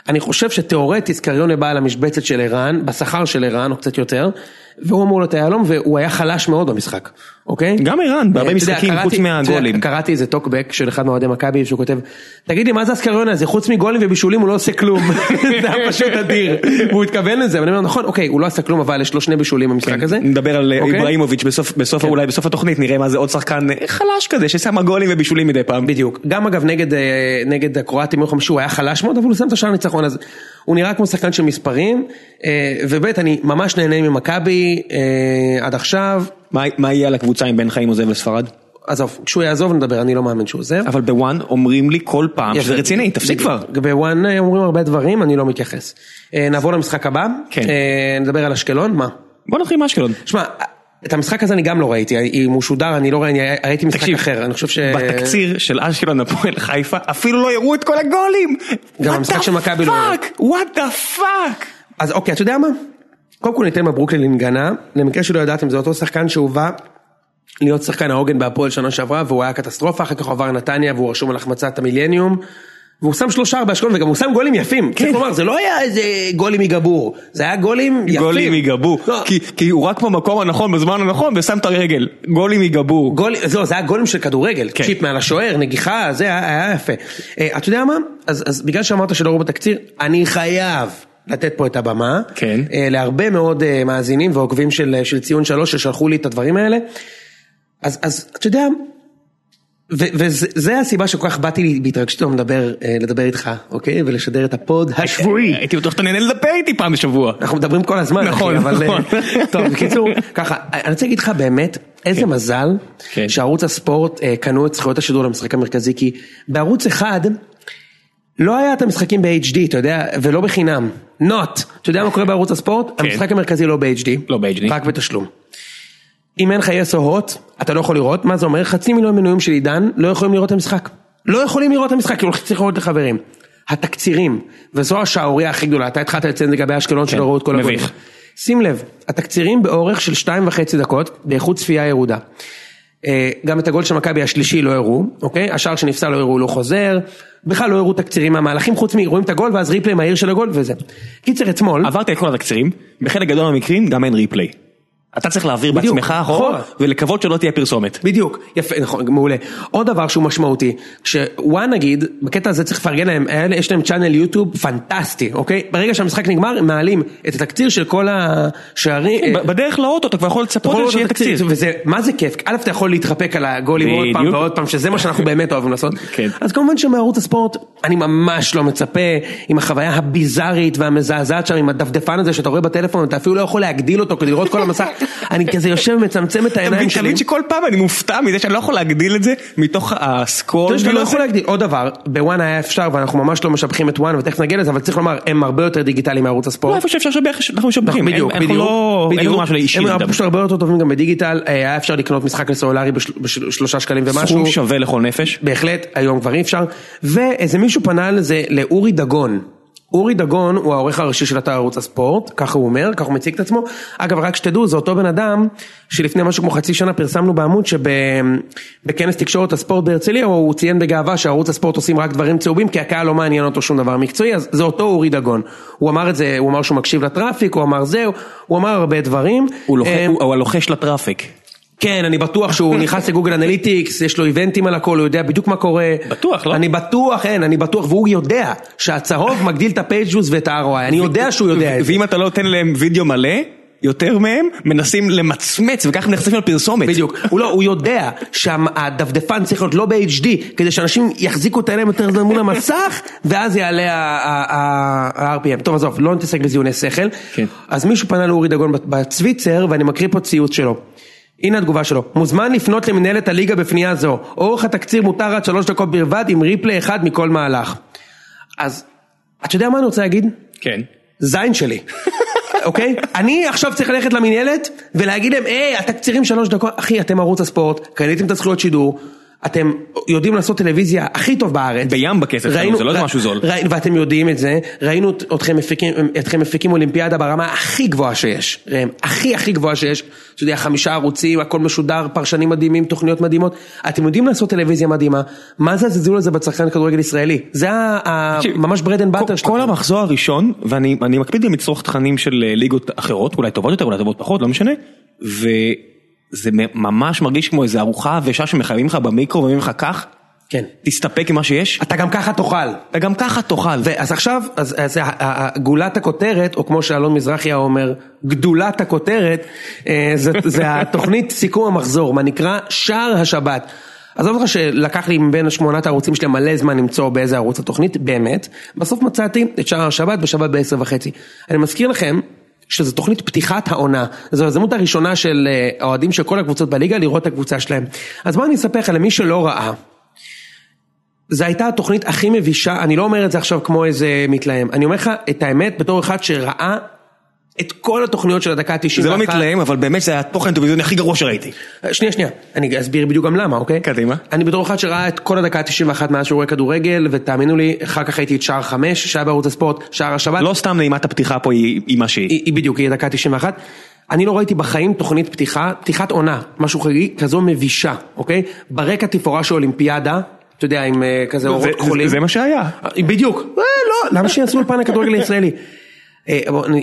Speaker 1: אני חושב שתאורטית סקריונה בא על המשבצת של ערן, בשכר של ערן או קצת יותר, והוא אמור להיות היהלום והוא היה חלש מאוד במשחק, אוקיי?
Speaker 2: גם ערן, בהרבה משחקים חוץ מהגולים.
Speaker 1: קראתי איזה טוקבק של אחד מאוהדי מכבי שהוא כותב, תגיד לי מה זה הסקריונה הזה, חוץ מגולים ובישולים הוא לא עושה כלום, זה היה פשוט אדיר, והוא התכוון לזה, ואני אומר נכון, אוקיי, הוא לא עשה כלום אבל יש לו שני בישולים במשחק הזה.
Speaker 2: נדבר על
Speaker 1: אוקיי?
Speaker 2: איבראימוביץ' בסוף, בסוף אולי בסוף התוכנית נראה מה זה עוד שחקן אה, חלש כזה ששם גולים ובישולים מדי פעם.
Speaker 1: בדיוק, גם אגב נגד, אה, הקרואטים חמישי הוא היה חלש מאוד, אבל הוא סיים את השער הניצחון, אז הוא נראה כמו שחקן של מספרים, אה, וב' אני ממש נהנה ממכבי אה, עד עכשיו,
Speaker 2: מה מה יהיה על הקבוצה אם בן חיים עוזב לספרד?
Speaker 1: עזוב, כשהוא יעזוב נדבר, אני לא מאמין שהוא עוזב.
Speaker 2: אבל בוואן אומרים לי כל פעם שזה רציני, תפסיק כבר.
Speaker 1: בוואן אומרים הרבה דברים, אני לא מתייחס. אה, נעבור למשחק הבא,
Speaker 2: כן.
Speaker 1: אה, נדבר על אשקלון, מה?
Speaker 2: בוא נתחיל מאשקלון.
Speaker 1: שמע, את המשחק הזה אני גם לא ראיתי, אם הוא שודר אני לא ראיתי, ראיתי משחק
Speaker 2: תקשיב,
Speaker 1: אחר, אני חושב ש...
Speaker 2: בתקציר של אשקלון הפועל חיפה אפילו לא הראו את כל הגולים.
Speaker 1: גם המשחק של מכבי לא הראו.
Speaker 2: what the fuck.
Speaker 1: אז אוקיי, אתה יודע מה? קודם כל ניתן מברוק ללינגנה, למקרה שלא ידעתם זה אותו שחקן שהובא להיות שחקן העוגן בהפועל שנה שעברה והוא היה קטסטרופה, אחר כך הוא עבר נתניה והוא רשום על החמצת המילניום והוא שם שלושה באשקלון וגם הוא שם גולים יפים,
Speaker 2: כן.
Speaker 1: צריך לומר זה לא היה איזה גולים מגבור, זה היה גולים יפים.
Speaker 2: גולים ייגבו,
Speaker 1: לא,
Speaker 2: כי- כי הוא רק במקום הנכון בזמן הנכון ושם את הרגל. גולים.
Speaker 1: גול, זהו, זה היה גולים של כדורגל,
Speaker 2: כן.
Speaker 1: צ'יפ מעל השוער, נגיחה, זה היה, היה יפה. אה, אתה יודע מה? אז, אז בגלל שאמרת שלא ראו בתקציר, אני חייב לתת פה את הבמה.
Speaker 2: כן.
Speaker 1: אה, להרבה מאוד אה, מאזינים ועוקבים של, של ציון שלוש ששלחו לי את הדברים האלה. אז, אז אתה יודע, וזה הסיבה שכל כך באתי בהתרגשות היום לדבר, אה, לדבר איתך, אוקיי? ולשדר את הפוד השבועי.
Speaker 2: הייתי בטוח שאתה נהנה לדבר איתי פעם בשבוע.
Speaker 1: אנחנו מדברים כל הזמן,
Speaker 2: נכון,
Speaker 1: אחי, אבל...
Speaker 2: נכון.
Speaker 1: אה, טוב, בקיצור, ככה, אני רוצה להגיד לך באמת, איזה מזל
Speaker 2: כן.
Speaker 1: שערוץ הספורט אה, קנו את זכויות השידור למשחק המרכזי, כי בערוץ אחד לא היה את המשחקים ב-HD, אתה יודע, ולא בחינם. נוט, אתה יודע מה קורה בערוץ הספורט?
Speaker 2: כן.
Speaker 1: המשחק המרכזי לא ב-HD.
Speaker 2: לא ב-HD.
Speaker 1: רק בתשלום. אם אין לך יס או הוט, אתה לא יכול לראות, מה זה אומר? חצי מיליון מנויים של עידן לא יכולים לראות את המשחק. לא יכולים לראות את המשחק, כי הוא צריך לראות לחברים. התקצירים, וזו השערורייה הכי גדולה, אתה התחלת לציין לגבי אשקלון שלא ראו את כל הגולים. שים לב, התקצירים באורך של שתיים וחצי דקות, באיכות צפייה ירודה. אה, גם את הגול של מכבי השלישי לא הראו, אוקיי? השער שנפסל לא הראו, לא חוזר, בכלל לא הראו תקצירים מהמהלכים, חוץ מרואים את הגול ואז ריפלי מהיר של הגול וזה. קיצר אתמול,
Speaker 2: עברתי את כל התקצירים, בחלק גדול מהמקרים גם אין ריפליי. אתה צריך להעביר בעצמך אחורה
Speaker 1: אחורה.
Speaker 2: ולקוות שלא תהיה פרסומת.
Speaker 1: בדיוק, יפה, נכון, מעולה. עוד דבר שהוא משמעותי, כשוואן נגיד, בקטע הזה צריך לפרגן להם, יש להם צ'אנל יוטיוב פנטסטי, אוקיי? ברגע שהמשחק נגמר, הם מעלים את התקציר של כל השערים. אה,
Speaker 2: ב- בדרך לאוטו אתה כבר יכול לצפות שיהיה תקציר.
Speaker 1: וזה, מה זה כיף, א' אתה יכול להתחפק על הגולים עוד פעם. ועוד פעם, שזה מה שאנחנו באמת אוהבים לעשות,
Speaker 2: כן.
Speaker 1: אז כמובן שמערוץ הספורט, אני ממש לא מצפה, עם החוויה הביזארית והמזעזעת שם, עם הדפדפן הזה שאתה רואה בטלפון, אתה אפילו לא יכול להגדיל אותו כדי לראות כל המסך, אני כזה יושב ומצמצם את העיניים שלי.
Speaker 2: תמיד שכל פעם אני מופתע מזה שאני לא יכול להגדיל את זה מתוך הסקרול.
Speaker 1: אתה לא
Speaker 2: הזה.
Speaker 1: יכול להגדיל, עוד דבר, בוואן היה אפשר ואנחנו ממש לא משבחים את וואן ותכף נגיע לזה, אבל צריך לומר, הם הרבה יותר דיגיטליים מערוץ
Speaker 2: לא,
Speaker 1: הספורט.
Speaker 2: איפה שאפשר לשבח אנחנו משבחים.
Speaker 1: בדיוק,
Speaker 2: אין- אנחנו
Speaker 1: בדיוק,
Speaker 2: לא- אין לנו משהו אישי
Speaker 1: הם. פשוט הרבה יותר טובים גם בדיגיטל, אה, היה אפשר לקנות משחק לסלולרי בשל- בשלושה שקלים ומשהו.
Speaker 2: סכום שווה לכל נפש.
Speaker 1: בהחלט, היום כבר אי אפשר. ואיזה מישהו פנה לזה לאורי דגון. אורי דגון הוא העורך הראשי של אתר ערוץ הספורט, ככה הוא אומר, ככה הוא מציג את עצמו. אגב, רק שתדעו, זה אותו בן אדם שלפני משהו כמו חצי שנה פרסמנו בעמוד שבכנס תקשורת הספורט בהרצליה הוא ציין בגאווה שערוץ הספורט עושים רק דברים צהובים כי הקהל לא מעניין אותו שום דבר מקצועי, אז זה אותו אורי דגון. הוא אמר את זה, הוא אמר שהוא מקשיב ל traffic, הוא אמר זהו, הוא אמר הרבה דברים.
Speaker 2: הוא
Speaker 1: אה,
Speaker 2: הלוחש ל traffic.
Speaker 1: כן, אני בטוח שהוא נכנס ל Google Analytics, יש לו event ים על הכל, הוא יודע בדיוק מה קורה.
Speaker 2: בטוח, לא?
Speaker 1: אני בטוח, אין, אני בטוח, והוא יודע שהצהוב מגדיל את ה page views ואת ה-ROI, אני יודע שהוא יודע את זה.
Speaker 2: ואם אתה לא נותן להם וידאו מלא, יותר מהם מנסים למצמץ וככה נחשפים לפרסומת.
Speaker 1: בדיוק, הוא לא, הוא יודע שהדפדפן צריך להיות לא ב-HD, כדי שאנשים יחזיקו את העיניים יותר מול המסך, ואז יעלה ה-RPM. טוב, עזוב, לא נתעסק בזיוני שכל.
Speaker 2: כן.
Speaker 1: אז מישהו פנה לאורי דגון בצוויצר, ואני מקריא פה ציוץ שלו. הנה התגובה שלו, מוזמן לפנות למנהלת הליגה בפנייה זו, אורך התקציר מותר עד שלוש דקות בלבד עם ריפלי אחד מכל מהלך. אז, אתה יודע מה אני רוצה להגיד?
Speaker 2: כן.
Speaker 1: זין שלי, אוקיי? אני עכשיו צריך ללכת למנהלת ולהגיד להם, היי, התקצירים שלוש דקות, אחי, אתם ערוץ הספורט, קניתם את הזכויות שידור, אתם יודעים לעשות טלוויזיה הכי טוב בארץ.
Speaker 2: בים בכסף שלנו, זה לא משהו זול.
Speaker 1: ואתם יודעים את זה, ראינו את- אתכם מפיקים, אתכם מפיקים אולימפיאדה ברמה הכי גבוהה שיש, ראם, הכי הכי גבוהה שיש, אתה יודע, חמישה ערוצים, הכל משודר, פרשנים מדהימים, תוכניות מדהימות, אתם יודעים לעשות טלוויזיה מדהימה, מה זה הזלזול הזה בצרכן כדורגל ישראלי? זה ממש bread and
Speaker 2: butter
Speaker 1: שלכם.
Speaker 2: כל המחזור הראשון, ואני אני מקפיד גם לצרוך תכנים של אה, ליגות אחרות, אולי טובות יותר, אולי טובות פחות, לא משנה, וזה מ- ממש מרגיש כמו איזה ארוחה עבשה שמחייבים לך במיקרו ואומרים לך קח,
Speaker 1: כן.
Speaker 2: תסתפק עם מה שיש,
Speaker 1: אתה גם ככה תאכל.
Speaker 2: אתה גם ככה תאכל.
Speaker 1: אז עכשיו, אז, אז גולת הכותרת, או כמו שאלון מזרחי היה אומר, גדולת הכותרת, אה, זה, זה התוכנית סיכום המחזור, מה נקרא שער השבת. עזוב אותך שלקח לי מבין שמונת הערוצים שלי מלא זמן למצוא באיזה ערוץ התוכנית, באמת. בסוף מצאתי את שער השבת בשבת בעשר וחצי. אני מזכיר לכם שזו תוכנית פתיחת העונה, זו ההזדמנות הראשונה של אה, האוהדים של כל הקבוצות בליגה לראות את הקבוצה שלהם. אז בוא אני אספר לך למי שלא ראה, זו הייתה התוכנית הכי מבישה, אני לא אומר את זה עכשיו כמו איזה מתלהם, אני אומר לך את האמת בתור אחד שראה את כל התוכניות של הדקה ה-91.
Speaker 2: זה לא מתלהם, אבל באמת זה התוכן הטלוויזיוני הכי גרוע שראיתי.
Speaker 1: שנייה, שנייה, אני אסביר בדיוק גם למה, אוקיי?
Speaker 2: קדימה.
Speaker 1: אני בתור אחד שראה את כל הדקה ה-91 מאז שהוא רואה כדורגל, ותאמינו לי, אחר כך הייתי את שער 5, שהיה בערוץ הספורט, שער השבת.
Speaker 2: לא סתם נעימת הפתיחה פה היא מה שהיא.
Speaker 1: היא, בדיוק, היא דקה 91. אני לא ראיתי בחיים תוכנית פתיחה, פתיחת עונה, משהו חגיגי, כזו מבישה, אוקיי? ברקע תפאורה של אולימפיאדה, אתה יודע, עם אה, כזה אורות כחולים.
Speaker 2: זה מה שהיה.
Speaker 1: בדיוק, אה, לא, למה שיעשו אולפן הכדורגל הישראלי? אה,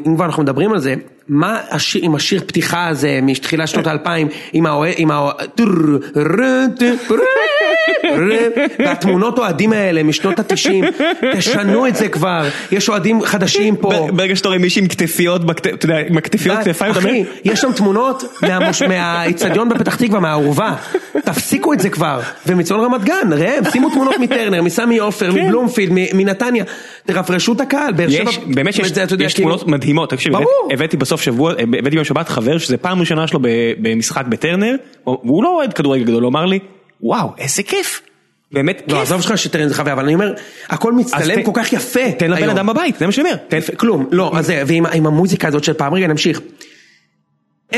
Speaker 1: אם כבר אנחנו מדברים על זה, מה עם השיר פתיחה הזה מתחילת שנות האלפיים, עם האוהד, והתמונות אוהדים האלה משנות התשעים, תשנו את זה כבר, יש אוהדים חדשים פה.
Speaker 2: ברגע שאתה רואה מישהי עם כתפיות, אתה יודע, עם הכתפיות כתפיים, אתה אומר,
Speaker 1: אחי, יש שם תמונות מהאיצטדיון בפתח תקווה, מהאורווה. תפסיקו את זה כבר. ומצאון רמת גן, ראם, שימו תמונות מטרנר, מסמי עופר, מבלומפילד, מ- מנתניה. תרפרשו את הקהל, באר שבע.
Speaker 2: באמת שיש
Speaker 1: כאילו-
Speaker 2: תמונות מדהימות, תקשיב. הבאתי- בסוף שבוע, הבאתי ביום שבת חבר שזה פעם ראשונה שלו במשחק בטרנר, והוא לא אוהד כדורגל גדול, הוא אמר לי, וואו, איזה כיף, באמת
Speaker 1: לא,
Speaker 2: כיף,
Speaker 1: עזוב שלך שטרנר זה חוויה, אבל אני אומר, הכל מצטלם כל כך יפה.
Speaker 2: תן לבן. אדם בבית, זה מה שאני אומר,
Speaker 1: כלום, לא, אז זה, ועם עם המוזיקה הזאת של פעם, רגע נמשיך.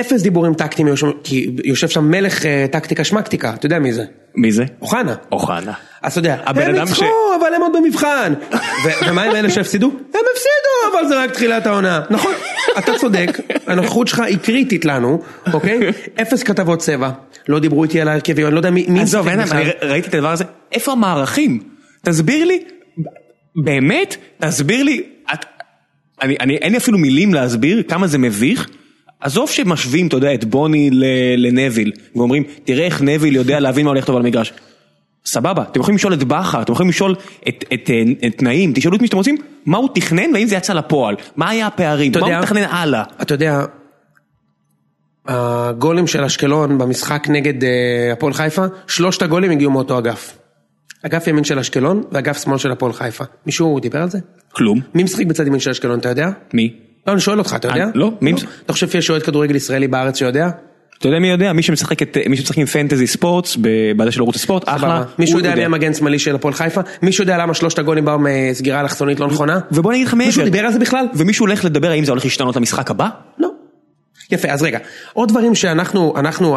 Speaker 1: אפס דיבורים טקטיים, כי יושב שם מלך אה, טקטיקה שמקטיקה, אתה יודע מי זה?
Speaker 2: מי זה?
Speaker 1: אוחנה.
Speaker 2: אוחנה.
Speaker 1: אז אתה יודע, הם ניצחו, אבל הם עוד במבחן. ומה עם אלה שהפסידו? הם הפסידו, אבל זה רק תחילת העונה. נכון, אתה צודק, הנוכחות שלך היא קריטית לנו, אוקיי? אפס כתבות צבע, לא דיברו איתי על ההרכבים, אני לא יודע מי
Speaker 2: עזוב, אין, ר- ראיתי את הדבר הזה, איפה המערכים? תסביר לי, באמת, תסביר לי, את- אני, אני, אין לי אפילו מילים להסביר כמה זה מביך. עזוב שמשווים, אתה יודע, את בוני לנביל, ואומרים, תראה איך נביל יודע להבין מה הולך טוב על המגרש. סבבה, אתם יכולים לשאול את בכר, אתם יכולים לשאול את, את, אה, את תנאים, תשאלו את מי שאתם רוצים, מה הוא תכנן והאם זה יצא לפועל, מה היה הפערים, מה
Speaker 1: יודע-
Speaker 2: הוא מתכנן הלאה.
Speaker 1: אתה יודע, הגולים של אשקלון במשחק נגד אה, הפועל חיפה, שלושת הגולים הגיעו מאותו אגף. אגף ימין של אשקלון ואגף שמאל של הפועל חיפה. מישהו דיבר על זה?
Speaker 2: כלום.
Speaker 1: מי משחק בצד ימין של אשקלון, אתה יודע?
Speaker 2: מי?
Speaker 1: לא, אני שואל אותך, אתה יודע?
Speaker 2: לא, מי מש-
Speaker 1: אתה חושב שיש אוהד כדורגל ישראלי בארץ שיודע?
Speaker 2: אתה יודע מי יודע? מי שמשחק את- מי שמשחק עם פנטזי ספורטס, בזה של ערוץ הספורט, אחלה.
Speaker 1: מישהו יודע מי המגן שמאלי של הפועל חיפה? מישהו יודע למה שלושת הגולים באו מסגירה אלכסונית לא נכונה?
Speaker 2: ובוא אני אגיד לך מעבר.
Speaker 1: מישהו דיבר על זה בכלל?
Speaker 2: ומישהו הולך לדבר האם זה הולך להשתנות למשחק הבא?
Speaker 1: לא. יפה, אז רגע, עוד דברים שאנחנו, אנחנו,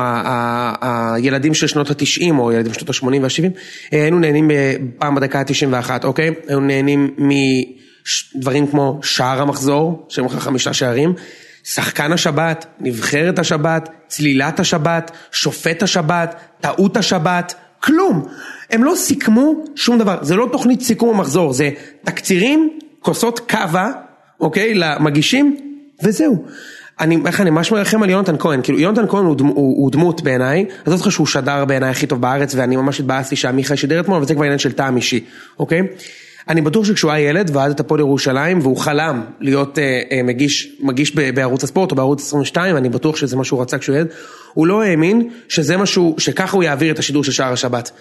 Speaker 1: הילדים של שנות התשעים, או ילדים של שנות השמונים והשבעים, אה, היינו נהנים אה, פעם בדקה ה-91, אוקיי? היינו נהנים מדברים כמו שער המחזור, שהם לך חמישה שערים, שחקן השבת, נבחרת השבת, צלילת השבת, שופט השבת, טעות השבת, כלום. הם לא סיכמו שום דבר, זה לא תוכנית סיכום המחזור, זה תקצירים, כוסות קאבה, אוקיי, למגישים, וזהו. אני, איך אני ממש מרחם על יונתן כהן, כאילו יונתן כהן הוא, דמ, הוא, הוא דמות בעיניי, עזוב אותך שהוא שדר בעיניי הכי טוב בארץ ואני ממש התבאסתי שעמיחי שידר אתמול, אבל זה כבר עניין של טעם אישי, אוקיי? אני בטוח שכשהוא היה ילד ועד את הפועל ירושלים והוא חלם להיות אה, אה, מגיש, מגיש ב, בערוץ הספורט או בערוץ 22, אני בטוח שזה מה שהוא רצה כשהוא ילד, הוא לא האמין שזה משהו, שככה הוא יעביר את השידור של שער השבת.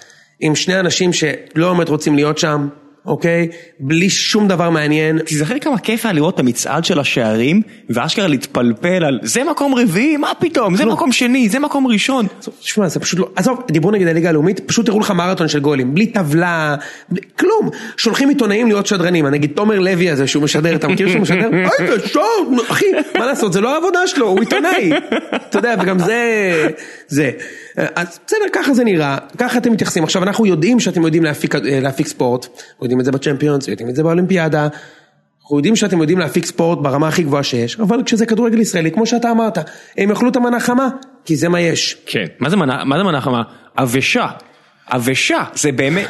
Speaker 1: עם שני אנשים שלא באמת רוצים להיות שם, אוקיי? בלי שום דבר מעניין.
Speaker 2: תיזכר כמה כיף היה לראות את המצעד של השערים, ואשכרה להתפלפל על זה מקום רביעי, מה פתאום, זה מקום שני, זה מקום ראשון.
Speaker 1: תשמע, זה פשוט לא, עזוב, דיברו נגד הליגה הלאומית, פשוט הראו לך מרתון של גולים, בלי טבלה, בלי, כלום. שולחים עיתונאים להיות שדרנים, נגיד תומר לוי הזה שהוא משדר, אתה מכיר שהוא משדר? אוי, זה שוב, אחי, מה לעשות, זה לא העבודה שלו, הוא עיתונאי. אתה יודע, וגם זה, זה. אז בסדר, ככה זה נראה, ככה אתם מתייחסים. עכשיו, אנחנו יודעים שאתם יודעים להפיק, להפיק ספורט, יודעים את זה בצ'מפיונס, יודעים את זה באולימפיאדה. אנחנו יודעים שאתם יודעים להפיק ספורט ברמה הכי גבוהה שיש, אבל כשזה כדורגל ישראלי, כמו שאתה אמרת, הם יאכלו את המנה חמה, כי זה מה יש.
Speaker 2: כן. מה זה מנה, מה זה מנה חמה? עבשה. עבשה, זה באמת...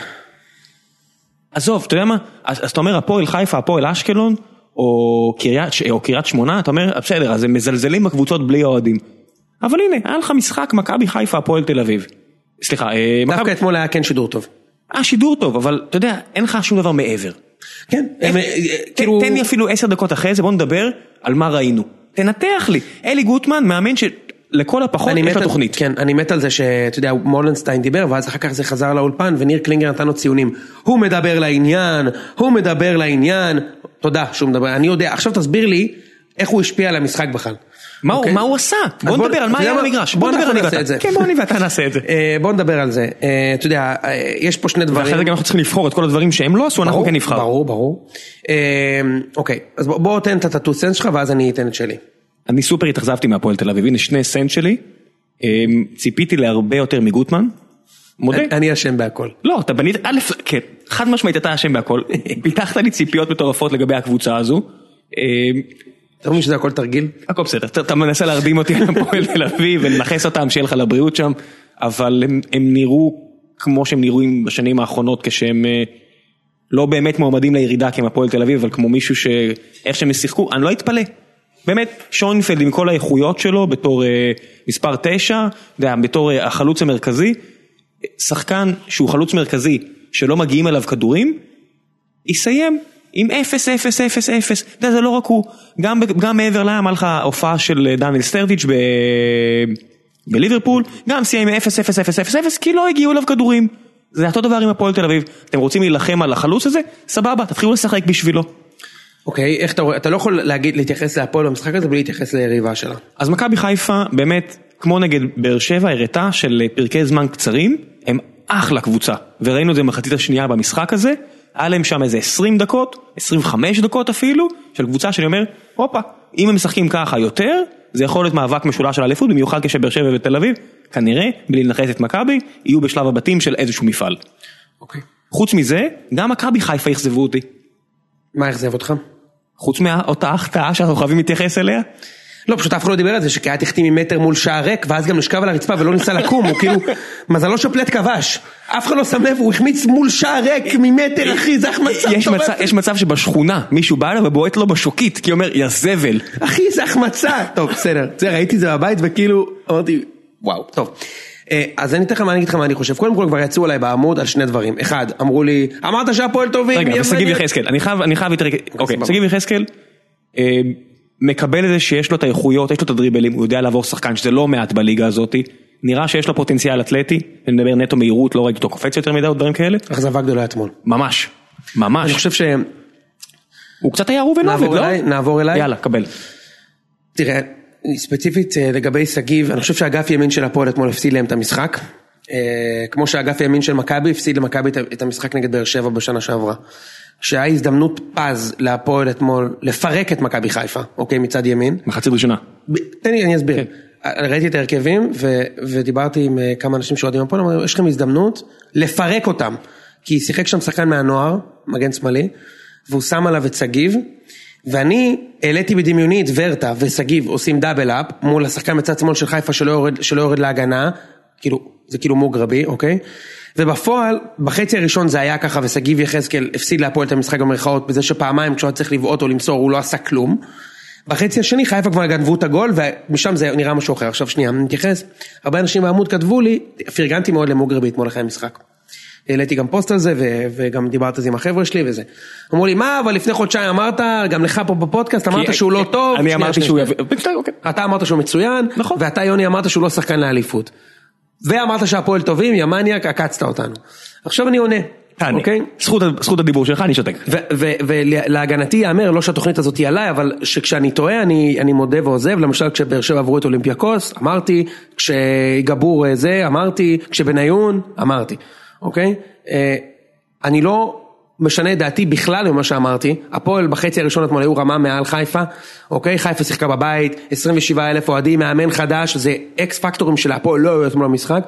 Speaker 2: עזוב, אתה יודע מה? אז, אז אתה אומר הפועל חיפה, הפועל אשקלון, או קריית, או קריית שמונה, אתה אומר, בסדר, אז הם מזלזלים בקבוצות בלי אוהדים. אבל הנה, היה לך משחק מכבי חיפה, הפועל תל אביב. סליחה, אה,
Speaker 1: דווקא
Speaker 2: מכבי...
Speaker 1: אתמול היה כן שידור טוב.
Speaker 2: היה שידור טוב, אבל אתה יודע, אין לך שום דבר מעבר.
Speaker 1: כן, אה, כאילו...
Speaker 2: תן לי אפילו עשר דקות אחרי זה, בוא נדבר על מה ראינו. תנתח לי. אלי גוטמן, מאמן שלכל הפחות יש לו תוכנית.
Speaker 1: כן, אני מת על זה שאתה יודע, מולנשטיין דיבר, ואז אחר כך זה חזר לאולפן, וניר קלינגר נתן לו ציונים. הוא מדבר לעניין, הוא מדבר לעניין, תודה שהוא מדבר, אני יודע, עכשיו תסביר לי, איך הוא השפיע על המשחק בכלל.
Speaker 2: מה הוא-
Speaker 1: אוקיי?
Speaker 2: מה הוא עשה? בוא נדבר על מה היה במגרש.
Speaker 1: בוא
Speaker 2: בוא נדבר אני ואתה.
Speaker 1: את זה.
Speaker 2: כן, בוא אני ואתה נעשה את זה.
Speaker 1: אה, בוא נדבר על זה. אה, אתה יודע, אה, יש פה שני דברים.
Speaker 2: ואחרי זה גם אנחנו צריכים לבחור את כל הדברים שהם לא עשו, אנחנו כן נבחר.
Speaker 1: ברור, ברור. אה, אוקיי, אז בוא- תן את הטאטו סנס שלך ואז אני אתן את שלי.
Speaker 2: אני סופר התאכזבתי מהפועל תל אביב, הנה שני סנט שלי. אה, ציפיתי להרבה יותר מגוטמן. מודה.
Speaker 1: אני אשם בהכל.
Speaker 2: לא, אתה בנית, א', כן, חד משמעית אתה אשם בהכל. פיתחת לי ציפיות מטורפות לגבי הקבוצה הזו.
Speaker 1: אתה מבין שזה הכל תרגיל?
Speaker 2: הכל בסדר, אתה, מנסה להרדים אותי על הפועל תל אביב ולנכס אותם שיהיה לך לבריאות שם, אבל הם, הם נראו כמו שהם נראו בשנים האחרונות כשהם אה, לא באמת מועמדים לירידה כי הם הפועל תל אביב, אבל כמו מישהו שאיך שהם שיחקו, אני לא אתפלא. באמת, שוינפלד עם כל האיכויות שלו בתור אה, מספר 9, בתור אה, החלוץ המרכזי, שחקן שהוא חלוץ מרכזי שלא מגיעים אליו כדורים, יסיים עם 0-0-0-0, אתה יודע זה לא רק הוא, גם, גם מעבר לים היה לך הופעה של דניאל סטרדיץ' ב... בליברפול, גם סיים עם 0-0-0-0 כי לא הגיעו אליו כדורים. זה אותו דבר עם הפועל תל אביב, אתם רוצים להילחם על החלוץ הזה? סבבה, תתחילו לשחק בשבילו.
Speaker 1: אוקיי, איך אתה רואה, אתה לא יכול להגיד, להתייחס להפועל במשחק הזה בלי להתייחס ליריבה שלה.
Speaker 2: אז מכבי חיפה באמת, כמו נגד באר שבע, הראתה של פרקי זמן קצרים, הם אחלה קבוצה. וראינו את זה במחצית השנייה במשחק הזה, היה להם שם איזה 20 דקות, 25 דקות אפילו, של קבוצה שאני אומר, הופה, אם הם משחקים ככה יותר, זה יכול להיות מאבק משולש של אליפות, במיוחד כשבאר שבע ותל אביב, כנראה, בלי לנחש את מכבי, יהיו בשלב הבתים של איזשהו מפעל.
Speaker 1: אוקיי.
Speaker 2: חוץ מזה, גם מכבי חיפה אכזבו אותי.
Speaker 1: מה אכזב אותך?
Speaker 2: חוץ מאותה החטאה שאנחנו חייבים להתייחס אליה.
Speaker 1: לא, פשוט אף אחד לא דיבר על זה שקהת החטיא ממטר מול שער ריק, ואז גם נשכב על הרצפה ולא ניסה לקום, הוא כאילו, מזלו שפלט כבש. אף אחד לא שם לב, הוא החמיץ מול שער ריק ממטר, אחי, זה החמצה מטורפת.
Speaker 2: יש מצב שבשכונה מישהו בא אליו ובועט לו בשוקית כי הוא אומר יא זבל.
Speaker 1: אחי, זה החמצה. טוב, בסדר. זה, ראיתי את זה בבית וכאילו, אמרתי, וואו, טוב. אה, אז אני אתן לך מה אני אגיד לך מה אני חושב. קודם כל כבר יצאו עליי בעמוד על שני דברים. אחד, אמרו לי, אמרת שהפועל טובים,
Speaker 2: רגע, ושגיב
Speaker 1: מעניין."
Speaker 2: יחזקאל, אני חייב, אני חייב יותר, אוקיי. שגיב יחזקאל אה, מקבל את זה שיש לו את האיכויות, יש לו את הדריבלים, הוא יודע לעבור שחקן שזה לא מעט בליגה הזאתי, נראה שיש לו פוטנציאל אתלטי, אני מדבר נטו מהירות, לא ראיתי אותו קופץ יותר מדי או דברים כאלה,
Speaker 1: אכזבה גדולה אתמול.
Speaker 2: ממש,
Speaker 1: אני
Speaker 2: ממש,
Speaker 1: חושב ש...
Speaker 2: הוא קצת היה ראובן עובד, לא?
Speaker 1: אליי, נעבור אליי.
Speaker 2: יאללה, קבל.
Speaker 1: תראה, ספציפית אה, לגבי שגיב, אני חושב שאגף ימין של הפועל אתמול הפסיד להם את המשחק. אה, כמו שאגף ימין של מכבי הפסיד למכבי את המשחק נגד באר שבע בשנה שעברה. כשהיה הזדמנות פז להפועל אתמול לפרק את מכבי חיפה, אוקיי, מצד ימין.
Speaker 2: מחצית ראשונה.
Speaker 1: תן לי, אני אסביר. ראיתי את ההרכבים ו- ודיברתי עם אה, כמה אנשים שאוהדים הפועל, אמרו, יש לכם הזדמנות לפרק אותם. כי שיחק שם שחקן מהנוער, מגן שמאלי, והוא שם עליו את שגיב, ואני העליתי בדמיוני את ורטה ושגיב עושים דאבל אפ מול השחקן בצד שמאל של חיפה שלא יורד, שלא יורד להגנה, כאילו, זה כאילו מוגרבי, אוקיי? ובפועל, בחצי הראשון זה היה ככה ושגיב יחזקאל הפסיד להפועל את המשחק במרכאות בזה שפעמיים כשהוא היה צריך לבעוט או למסור הוא לא עשה כלום. בחצי השני חיפה כבר גנבו את הגול ומשם זה נראה משהו אחר. עכשיו שנייה, אני מתייחס, הרבה אנשים בעמוד כתבו לי, פרגנתי מאוד למוגרבי אתמול אחרי המשחק. העליתי גם פוסט על זה ו- וגם דיברתי על זה עם החבר'ה שלי וזה. אמרו לי מה אבל לפני חודשיים אמרת, גם לך פה בפודקאסט אמרת שהוא לא טוב.
Speaker 2: אני אמרתי שהוא. יביא, אוקיי.
Speaker 1: אתה אמרת שהוא מצוין,
Speaker 2: נכון.
Speaker 1: ואתה יוני אמרת שהוא לא שחקן לאליפות. ואמרת שהפועל טובים, יא מניאק, עקצת אותנו. עכשיו אני עונה,
Speaker 2: תענה.
Speaker 1: אוקיי?
Speaker 2: זכות זכות הדיבור שלך, אני שותק.
Speaker 1: ולהגנתי ייאמר, לא שהתוכנית הזאת היא עליי, אבל שכשאני טועה אני, אני מודה ועוזב, למשל כשבאר שבע עברו את אולימפיאקוס, אמרתי, כשגבור אה, זה, אמרתי, כשבניון, אמרתי, אוקיי? אה, אני לא משנה את דעתי בכלל ממה שאמרתי, הפועל בחצי הראשון אתמול היו רמה מעל חיפה, אוקיי? חיפה שיחקה בבית, 27 אלף אוהדים, מאמן חדש, זה אקס פקטורים של הפועל לא היו אתמול במשחק.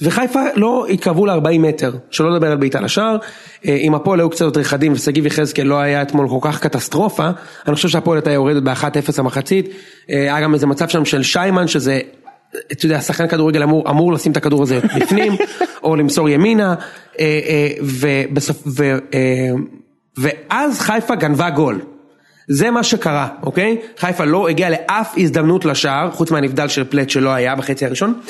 Speaker 1: וחיפה לא התקרבו ל-40 מטר, שלא לדבר על בעיטה לשער, אה, אם הפועל היו קצת יותר חדים ושגיב יחזקאל לא היה אתמול כל כך קטסטרופה, אני חושב שהפועל הייתה יורדת ב-1-0 המחצית, אה, היה גם איזה מצב שם של שיימן שזה, אתה יודע, שחקן כדורגל אמור, אמור לשים את הכדור הזה בפנים, או למסור ימינה, אה, אה, ובסוף, ו, אה, ואז חיפה גנבה גול. זה מה שקרה, אוקיי? חיפה לא הגיעה לאף הזדמנות לשער, חוץ מהנבדל של פלט שלא היה בחצי הראשון,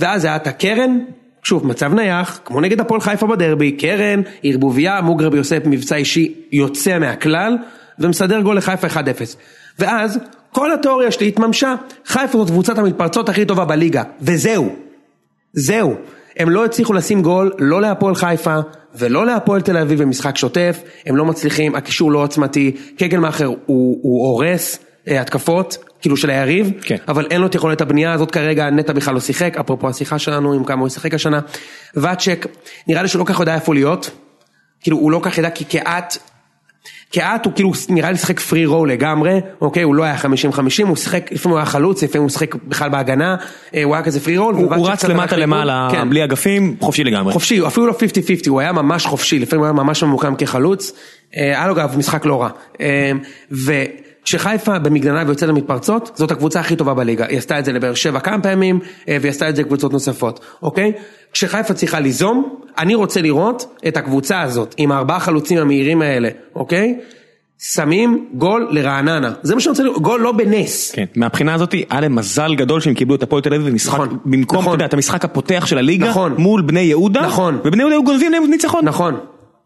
Speaker 1: ואז היה את הקרן, שוב, מצב נייח, כמו נגד הפועל חיפה בדרבי, קרן, ערבוביה, מוגרבי עושה מבצע אישי יוצא מהכלל, ומסדר גול לחיפה 1-0. ואז, כל התיאוריה שלי התממשה, חיפה זאת קבוצת המתפרצות הכי טובה בליגה, וזהו. זהו, הם לא הצליחו לשים גול, לא להפועל חיפה ולא להפועל תל אביב במשחק שוטף, הם לא מצליחים, הקישור לא עוצמתי, קגלמאכר הוא, הוא הורס, אה, התקפות, כאילו של היריב,
Speaker 2: כן.
Speaker 1: אבל אין לו את יכולת הבנייה הזאת כרגע, נטע בכלל לא שיחק, אפרופו השיחה שלנו עם כמה הוא ישחק השנה. ואצ'ק, נראה לי שהוא לא כך יודע איפה להיות, כאילו הוא לא כך ידע כי קהת הוא כאילו נראה לי שיחק פרי רול לגמרי, אוקיי, הוא לא היה 50-50, הוא שיחק, לפעמים הוא היה חלוץ, לפעמים הוא שיחק בכלל בהגנה, אה, הוא היה כזה פרי רול.
Speaker 2: הוא הוא רץ למטה. למעלה,
Speaker 1: כן.
Speaker 2: בלי אגפים, חופשי לגמרי.
Speaker 1: חופשי, אפילו לא 50-50, הוא היה ממש חופשי, לפעמים הוא היה ממש ממוקם כחלוץ, אה, היה לו אגב משחק לא רע. וכשחיפה במגננה ויוצאת למתפרצות, זאת הקבוצה הכי טובה בליגה, היא עשתה את זה לבאר שבע כמה פעמים, אה, והיא עשתה את זה לקבוצות נוספות, אוקיי? כשחיפה צריכה ליזום, אני רוצה לראות את הקבוצה הזאת, עם הארבעה חלוצים המהירים האלה, אוקיי? שמים גול לרעננה, זה מה שאני רוצה לראות, גול לא בנס.
Speaker 2: כן, מהבחינה הזאת היה להם מזל גדול שהם קיבלו את הפועל תל אביב במשחק,
Speaker 1: נכון,
Speaker 2: במקום,
Speaker 1: נכון.
Speaker 2: אתה יודע, את המשחק הפותח של הליגה,
Speaker 1: נכון.
Speaker 2: מול בני יהודה,
Speaker 1: נכון.
Speaker 2: ובני יהודה היו גונבים להם ניצחון.
Speaker 1: נכון,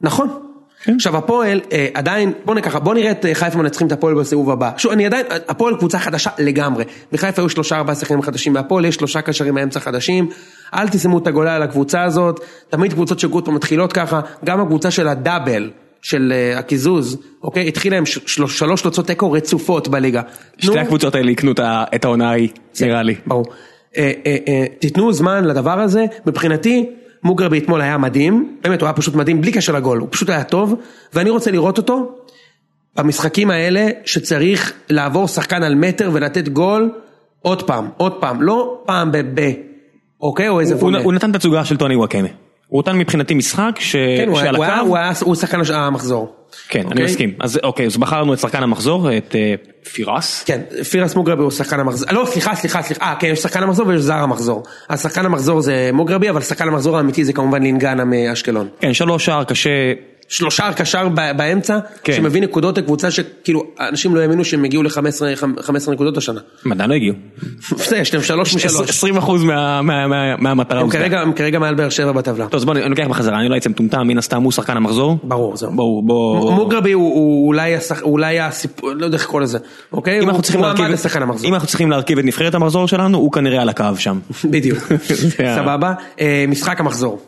Speaker 1: נכון.
Speaker 2: כן.
Speaker 1: עכשיו הפועל אה, עדיין, בוא ככה, בוא נראה את אה, חיפה מנצחים את הפועל בסיבוב הבא. שוב, אני עדיין, הפועל קבוצה חדשה לגמרי. בחיפה היו שלושה ארבעה שחקנים חדשים בהפועל, יש שלושה קשרים באמצע חדשים. אל תשימו את הגולה על הקבוצה הזאת, תמיד קבוצות של גוטמן מתחילות ככה, גם הקבוצה של הדאבל. של אה, הקיזוז, אוקיי? התחילה עם שלוש תוצאות תיקו רצופות בליגה.
Speaker 2: שתי הקבוצות האלה יקנו את העונה ההיא, נראה לי.
Speaker 1: ברור. אה, אה, אה, תיתנו זמן לדבר הזה, מבחינתי מוגרבי אתמול היה מדהים, באמת הוא היה פשוט מדהים בלי קשר לגול, הוא פשוט היה טוב, ואני רוצה לראות אותו במשחקים האלה שצריך לעבור שחקן על מטר ולתת גול עוד פעם, עוד פעם, לא פעם ב... ב אוקיי? או איזה
Speaker 2: הוא
Speaker 1: וולה.
Speaker 2: הוא נתן את התצוגה של טוני וואקמה. הוא נתן מבחינתי משחק ש-
Speaker 1: כן, הוא
Speaker 2: שעל
Speaker 1: הוא היה-
Speaker 2: הקו,
Speaker 1: הוא היה- הוא שחקן הש- המחזור.
Speaker 2: כן, אני
Speaker 1: אוקיי?
Speaker 2: מסכים. אז אוקיי, אז בחרנו את שחקן המחזור, את אה, פירס.
Speaker 1: כן, פירס מוגרבי הוא שחקן המחזור, לא סליחה סליחה סליחה, אה כן יש שחקן המחזור ויש זר המחזור, אז שחקן המחזור זה מוגרבי אבל שחקן המחזור האמיתי זה כמובן לינגנה מאשקלון.
Speaker 2: כן, שלוש שער קשה,
Speaker 1: שלושה קשר באמצע,
Speaker 2: כן.
Speaker 1: שמביא נקודות לקבוצה שכאילו אנשים לא האמינו שהם הגיעו ל-15 נקודות השנה.
Speaker 2: הם עדיין לא הגיעו.
Speaker 1: זה, יש להם שלוש משלוש.
Speaker 2: 20 אחוז מה- מה- מה- מהמטרה.
Speaker 1: הם. כרגע- הם כרגע מעל באר שבע בטבלה.
Speaker 2: טוב, אז בוא אני לוקח בחזרה, אני לא אצא מטומטם, מן הסתם הוא שחקן המחזור.
Speaker 1: ברור, זהו.
Speaker 2: בואו, בואו.
Speaker 1: מוגרבי הוא- הוא אולי השח- אולי הסיפור, לא יודע איך לקרוא לזה, אוקיי?
Speaker 2: אם אנחנו צריכים להרכיב, את נבחרת המחזור שלנו, הוא כנראה על הקו שם.
Speaker 1: בדיוק.
Speaker 2: ה-
Speaker 1: סבבה. אה, משחק המחזור.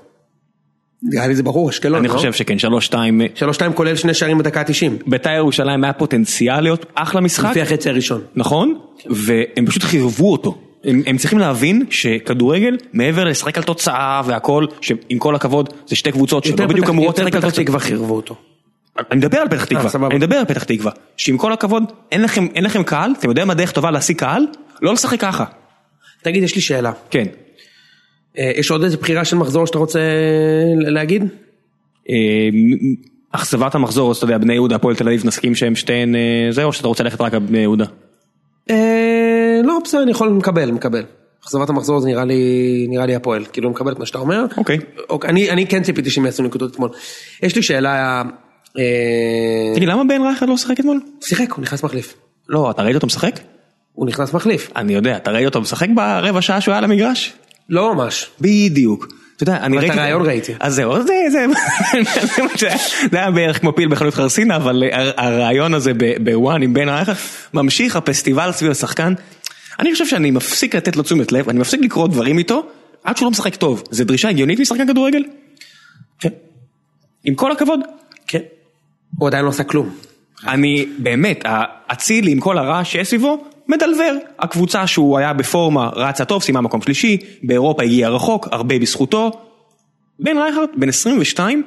Speaker 1: נראה לי זה ברור, אשקלון,
Speaker 2: אני
Speaker 1: לא?
Speaker 2: חושב שכן, שלוש שתיים.
Speaker 1: שלוש שתיים כולל שני שערים בדקה ה-90.
Speaker 2: בית"ר ירושלים היה פוטנציאל להיות אחלה משחק,
Speaker 1: לפי החצי הראשון.
Speaker 2: נכון? והם פשוט חירבו אותו. הם, הם צריכים להבין שכדורגל, מעבר לשחק על תוצאה והכל, שעם כל הכבוד, זה שתי קבוצות שלא
Speaker 1: יותר
Speaker 2: בדיוק
Speaker 1: פתח-
Speaker 2: אמורות
Speaker 1: יותר
Speaker 2: לשחק על
Speaker 1: פתח
Speaker 2: תוצאה.
Speaker 1: תקווה חירבו אותו.
Speaker 2: אני מדבר על פתח תקווה,
Speaker 1: סבבה.
Speaker 2: אני מדבר על פתח תקווה. שעם כל הכבוד, אין לכם, אין לכם קהל, אתם יודעים מה דרך טובה להשיג קהל? לא לשחק ככה.
Speaker 1: תגיד, יש לי שאלה.
Speaker 2: כן.
Speaker 1: אה, יש עוד איזה בחירה של מחזור שאתה רוצה להגיד?
Speaker 2: אה, אכזבת המחזור, אז אתה יודע, בני יהודה, הפועל תל אביב, נסכים שהם שתיהן אה, זה, או שאתה רוצה ללכת רק על בני יהודה?
Speaker 1: אה, לא, בסדר, אני יכול לקבל, מקבל. אכזבת המחזור זה נראה לי, נראה לי הפועל, כאילו מקבל את מה שאתה אומר.
Speaker 2: אוקיי.
Speaker 1: אוקיי, אני, אני כן ציפיתי שהם יעשו נקודות אתמול. יש לי שאלה, אה,
Speaker 2: תגיד, למה בן רייכרד לא שיחק אתמול?
Speaker 1: שיחק, הוא נכנס מחליף.
Speaker 2: לא, אתה ראית אותו משחק?
Speaker 1: הוא נכנס מחליף.
Speaker 2: אני יודע, אתה ראית אותו משחק ברבע שעה שהוא היה על המגרש?
Speaker 1: לא ממש.
Speaker 2: בדיוק. אתה יודע, אני
Speaker 1: אבל את
Speaker 2: ראיתי...
Speaker 1: הרעיון ראיתי.
Speaker 2: אז זהו, זה, זה, זה היה בערך כמו פיל בחנות חרסינה, אבל הר- הרעיון הזה בוואן עם בן רייכרד, ממשיך הפסטיבל סביב השחקן. אני חושב שאני מפסיק לתת לו תשומת לב, אני מפסיק לקרוא דברים איתו, עד שהוא לא משחק טוב. זה דרישה הגיונית משחקן כדורגל?
Speaker 1: כן.
Speaker 2: עם כל הכבוד.
Speaker 1: כן. הוא עדיין לא עשה כלום.
Speaker 2: אני באמת, אצילי עם כל הרעש שיש סביבו, מדלבר. הקבוצה שהוא היה בפורמה רצה טוב, סיימה מקום שלישי, באירופה הגיע רחוק, הרבה בזכותו. בן רייכרד, בן 22,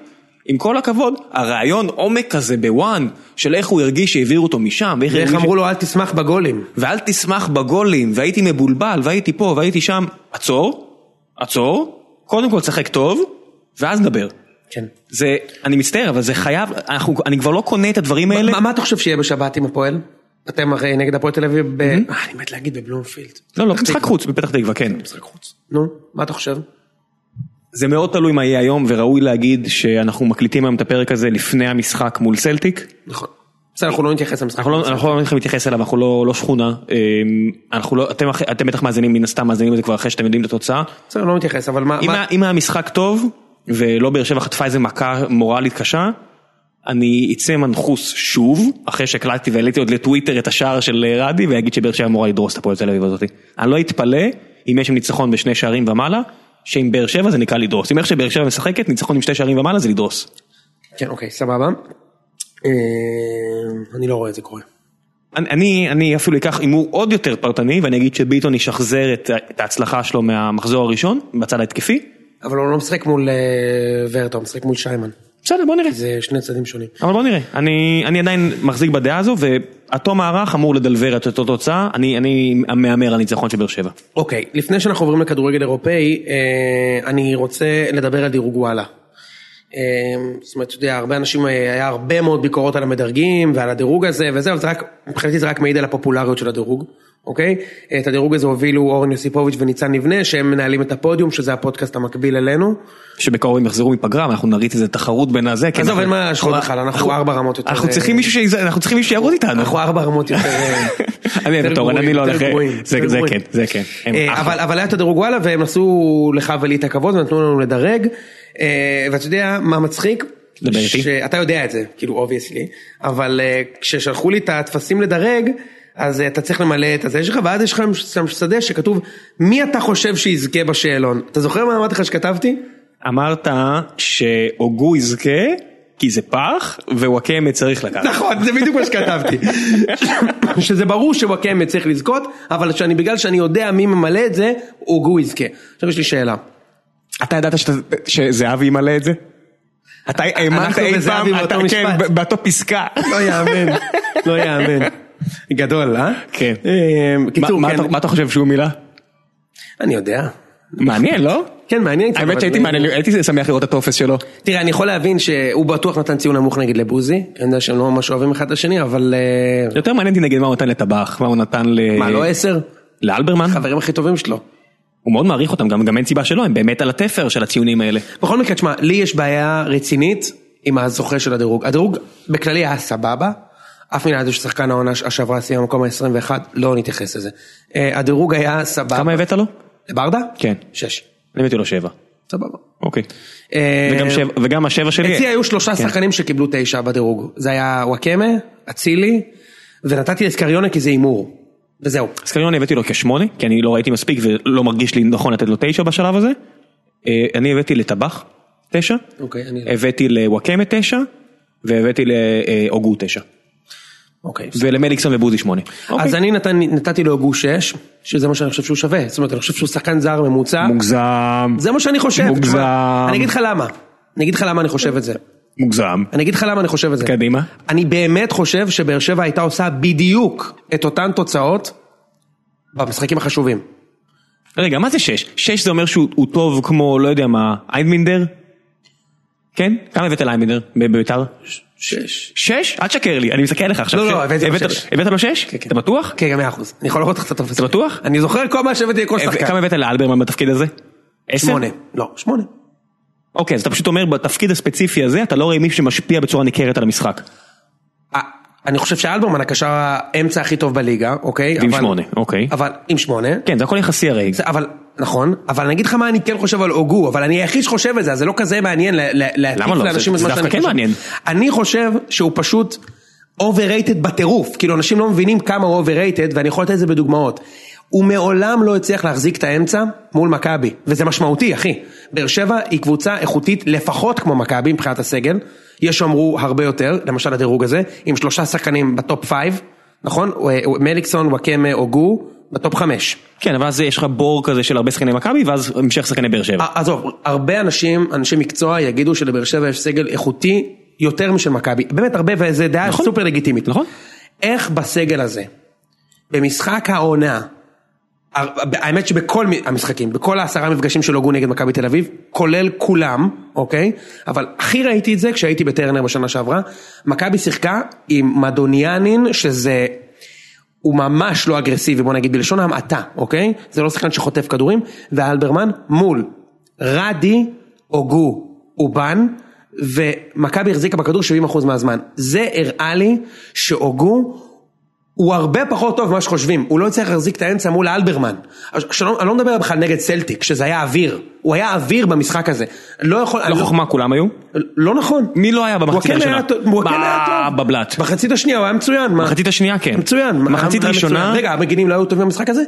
Speaker 2: עם כל הכבוד, הרעיון עומק כזה בוואן, של איך הוא הרגיש שהעבירו אותו משם, ואיך
Speaker 1: ואיך
Speaker 2: הרגיש-
Speaker 1: אמרו לו אל תשמח בגולים.
Speaker 2: ואל תשמח בגולים, והייתי מבולבל, והייתי פה, והייתי שם. עצור, עצור, קודם כל תשחק טוב, ואז נדבר.
Speaker 1: כן.
Speaker 2: זה, אני מצטער, אבל זה חייב, אנחנו, אני כבר לא קונה את הדברים האלה.
Speaker 1: מה, מה אתה חושב שיהיה בשבת עם הפועל? אתם הרי נגד הפועל תל אביב ב... אה, אני מת להגיד בבלומפילד.
Speaker 2: לא, לא, משחק. חוץ בפתח תקווה, כן.
Speaker 1: משחק חוץ. נו, מה אתה חושב?
Speaker 2: זה מאוד תלוי מה יהיה היום, וראוי להגיד שאנחנו מקליטים היום את הפרק הזה לפני המשחק מול סלטיק.
Speaker 1: נכון. בסדר, אנחנו לא נתייחס למשחק.
Speaker 2: אנחנו לא אנחנו לא הולכים להתייחס אליו, אנחנו לא לא שכונה. אמ, אנחנו לא, אתם בטח מאזינים, מן הסתם מאזינים לזה כבר אחרי שאתם יודעים את התוצאה.
Speaker 1: בסדר, לא מתייחס, אבל מה...
Speaker 2: אם היה משחק טוב, ולא באר שבע חטפה איזה מכה מורלית קשה, אני אצא מנחוס שוב, אחרי שהקלטתי והעליתי עוד לטוויטר את השער של אה, רדי, ויגיד שבאר שבע אמורה לדרוס את הפועל תל אביב הזאתי. אני לא אתפלא אם יש שם ניצחון בשני שערים ומעלה, שעם באר שבע זה נקרא לדרוס. אם איך שבאר שבע משחקת, ניצחון עם שתי שערים ומעלה זה לדרוס.
Speaker 1: כן, אוקיי, סבבה. אה, אני לא רואה את זה קורה.
Speaker 2: אני, אני, אני אפילו אקח הימור עוד יותר פרטני ואני אגיד שביטון ישחזר את, את ההצלחה שלו מהמחזור הראשון בצד ההתקפי.
Speaker 1: אבל הוא לא משחק מול אה, ורטה, הוא משחק מול שיימן.
Speaker 2: בסדר בוא נראה.
Speaker 1: זה שני צדדים שונים.
Speaker 2: אבל בוא נראה, אני, אני עדיין מחזיק בדעה הזו והתום מערך אמור לדלבר את אותו תוצאה, אני, אני מהמר על ניצחון של באר שבע.
Speaker 1: אוקיי, לפני שאנחנו עוברים לכדורגל אירופאי, אה, אני רוצה לדבר על דירוג וואלה. אה, זאת אומרת, אתה יודע, הרבה אנשים, אה, היה הרבה מאוד ביקורות על המדרגים ועל הדירוג הזה וזה, אבל זה רק, מבחינתי זה רק מעיד על הפופולריות של הדירוג, אוקיי? את הדירוג הזה הובילו אורן יוסיפוביץ' וניצן נבנה, שהם מנהלים את הפודיום, שזה הפודקאסט המקביל אלינו.
Speaker 2: שבקרוב הם יחזרו מפגרה ואנחנו נריץ איזה תחרות בין הזה. כי
Speaker 1: עזוב,
Speaker 2: אנחנו-
Speaker 1: אין מה להשוות בכלל, אנחנו ארבע רמות יותר...
Speaker 2: אנחנו
Speaker 1: אה,
Speaker 2: צריכים מישהו אנחנו צריכים מישהו שירוץ איתנו.
Speaker 1: אנחנו ארבע רמות יותר... אה,
Speaker 2: אני
Speaker 1: יותר
Speaker 2: בתורן, אני
Speaker 1: גרועים,
Speaker 2: לא הולך, זה. כן, זה כן.
Speaker 1: אה. אבל, היה את הדירוג וואלה והם עשו לך ולי את הכבוד ונתנו לנו לדרג אה, ואתה יודע מה מצחיק?
Speaker 2: דבר איתי.
Speaker 1: שאתה יודע את זה, כאילו obviously, אבל אה, כששלחו לי את הטפסים לדרג אז אה, אתה צריך למלא את הזה שלך ואז יש לך שם שדה שכתוב מי אתה חושב שיזכה בשאלון. אתה זוכר מה אמרתי לך שכתבתי?
Speaker 2: אמרת שהוגו יזכה כי זה פח ווואקמה צריך לקחת.
Speaker 1: נכון, זה בדיוק מה שכתבתי. שזה ברור שוואקמה צריך לזכות, אבל שאני, בגלל שאני יודע מי ממלא את זה, הוגו יזכה. עכשיו יש לי שאלה.
Speaker 2: אתה ידעת שזהבי ימלא את זה? אתה האמנת אי פעם, כן, באותו פסקה.
Speaker 1: לא יאמן, לא יאמן. גדול, אה?
Speaker 2: כן. מה-
Speaker 1: קיצור,
Speaker 2: מה
Speaker 1: כן.
Speaker 2: אתה- מה אתה חושב שהוא מילא?
Speaker 1: אני יודע.
Speaker 2: מעניין, לא?
Speaker 1: כן, מעניין.
Speaker 2: האמת שהייתי מעניין, הייתי שמח לראות את הטופס שלו.
Speaker 1: תראה, אני יכול להבין שהוא בטוח נתן ציון נמוך נגיד לבוזי, אני יודע שהם לא ממש אוהבים אחד את השני, אבל... אה,
Speaker 2: יותר מעניין אותי נגיד מה הוא נתן לטבח, מה הוא נתן ל...
Speaker 1: מה, לא עשר?
Speaker 2: לאלברמן?
Speaker 1: חברים הכי טובים שלו.
Speaker 2: הוא מאוד מעריך אותם, גם גם אין סיבה שלא, הם באמת על התפר של הציונים האלה.
Speaker 1: בכל מקרה, תשמע, לי יש בעיה רצינית עם הזוכה של הדירוג. הדירוג בכללי היה סבבה, אף מן הידע ששחקן העונה השבוע סיים במקום ה-21, לא נתייחס לזה. אה, הדירוג היה סבבה.
Speaker 2: כמה הבאת לו?
Speaker 1: ברדה?
Speaker 2: כן.
Speaker 1: שש.
Speaker 2: אני הבאתי לו שבע.
Speaker 1: סבבה.
Speaker 2: אוקיי.
Speaker 1: אה,
Speaker 2: וגם שבע- וגם השבע שלי...
Speaker 1: אצלי היו שלושה
Speaker 2: כן.
Speaker 1: שחקנים שקיבלו תשע בדירוג. זה היה וואקמה, אצילי, ונתתי לסקריונה כי זה הימור. וזהו.
Speaker 2: סקריוני הבאתי לו כשמונה, כי אני לא ראיתי מספיק ולא מרגיש לי נכון לתת לו תשע בשלב הזה. אה, אני הבאתי לטבח תשע,
Speaker 1: אוקיי, אני...
Speaker 2: הבאתי לוואקמה תשע, והבאתי להוגו תשע.
Speaker 1: אוקיי.
Speaker 2: ולמליקסון ובוזי שמונה.
Speaker 1: אז
Speaker 2: אוקיי.
Speaker 1: אני נתן- נתתי לו גוש שש, שזה מה שאני חושב שהוא שווה. זאת אומרת, אני חושב שהוא שחקן זר ממוצע.
Speaker 2: מוגזם.
Speaker 1: זה מה שאני חושב.
Speaker 2: מוגזם.
Speaker 1: אני אגיד לך למה. אני אגיד לך למה אני חושב את זה.
Speaker 2: מוגזם.
Speaker 1: אני אגיד לך למה אני חושב את זה.
Speaker 2: קדימה.
Speaker 1: אני באמת חושב שבאר שבע הייתה עושה בדיוק את אותן תוצאות במשחקים החשובים.
Speaker 2: רגע, מה זה שש? שש זה אומר שהוא הוא טוב כמו, לא יודע מה, איינמינדר? כן? כמה הבאת לאיינמינדר בביתר?
Speaker 1: שש.
Speaker 2: שש? אל תשקר לי, אני מסתכל עליך עכשיו.
Speaker 1: לא, לא, הבאתי לו שש.
Speaker 2: הבאת לו שש?
Speaker 1: כן, כן.
Speaker 2: אתה בטוח?
Speaker 1: כן, מאה אחוז. אני יכול לראות לך את הטופס.
Speaker 2: אתה בטוח?
Speaker 1: אני זוכר כל מה שהבאתי לכל
Speaker 2: כמה
Speaker 1: שחקן.
Speaker 2: הבאת לאלברמן בתפקיד הזה? עשר?
Speaker 1: שמונה. לא, שמונה.
Speaker 2: אוקיי, אז אתה פשוט אומר בתפקיד הספציפי הזה אתה לא רואה מישהו שמשפיע בצורה ניכרת על המשחק.
Speaker 1: אה, אני חושב שאלברמן הקשר האמצע הכי טוב בליגה, אוקיי?
Speaker 2: ועם שמונה, אוקיי.
Speaker 1: אבל עם שמונה.
Speaker 2: כן, זה הכל יחסי הרי.
Speaker 1: אבל, נכון, אבל אני אגיד לך מה אני כן חושב על הוגו, אבל אני היחיד שחושב את זה, אז זה לא כזה מעניין להטיף
Speaker 2: למה לא?
Speaker 1: לאנשים את מה שאני
Speaker 2: כן
Speaker 1: חושב.
Speaker 2: מעניין.
Speaker 1: אני חושב שהוא פשוט overrated בטירוף, כאילו אנשים לא מבינים כמה הוא overrated, ואני יכול לתת את זה בדוגמאות. הוא מעולם לא הצליח להחזיק את האמצע מול מכבי, וזה משמעותי אחי. באר שבע היא קבוצה איכותית לפחות כמו מכבי מבחינת הסגל, יש שאמרו הרבה יותר, למשל הדירוג הזה, עם שלושה שחקנים ב top five, נכון? מליקסון, וואקמה, הוגו, ב top חמש.
Speaker 2: כן, אבל אז יש לך בור כזה של הרבה שחקני מכבי ואז המשך שחקני באר שבע.
Speaker 1: ע- עזוב, הרבה אנשים, אנשי מקצוע יגידו שלבאר שבע יש סגל איכותי יותר משל מכבי, באמת הרבה וזה דעה
Speaker 2: נכון.
Speaker 1: סופר לגיטימית.
Speaker 2: נכון.
Speaker 1: איך בסגל הזה, במשחק העונה, האמת שבכל המשחקים, בכל העשרה מפגשים של הוגו נגד מכבי תל אביב, כולל כולם, אוקיי? אבל הכי ראיתי את זה כשהייתי בטרנר בשנה שעברה, מכבי שיחקה עם מדוניאנין שזה... הוא ממש לא אגרסיבי, בוא נגיד בלשון המעטה, אוקיי? זה לא שחקן שחוטף כדורים, ואלברמן מול רדי, הוגו, אובן, ומכבי החזיקה בכדור 70% מהזמן. זה הראה לי שהוגו הוא הרבה פחות טוב ממה שחושבים, הוא לא הצליח להחזיק את האמצע מול אלברמן. שלא, אני לא מדבר בכלל נגד סלטיק, שזה היה אוויר, הוא היה אוויר במשחק הזה. לא יכול, אני
Speaker 2: לא חוכמה כולם היו?
Speaker 1: לא נכון.
Speaker 2: מי לא היה במחצית הראשונה?
Speaker 1: טוב, וואקמה היה טוב.
Speaker 2: בבלת.
Speaker 1: מחצית השנייה הוא היה מצוין.
Speaker 2: מחצית השנייה כן.
Speaker 1: מצוין.
Speaker 2: מחצית ראשונה.
Speaker 1: רגע, המגינים לא היו טובים במשחק הזה?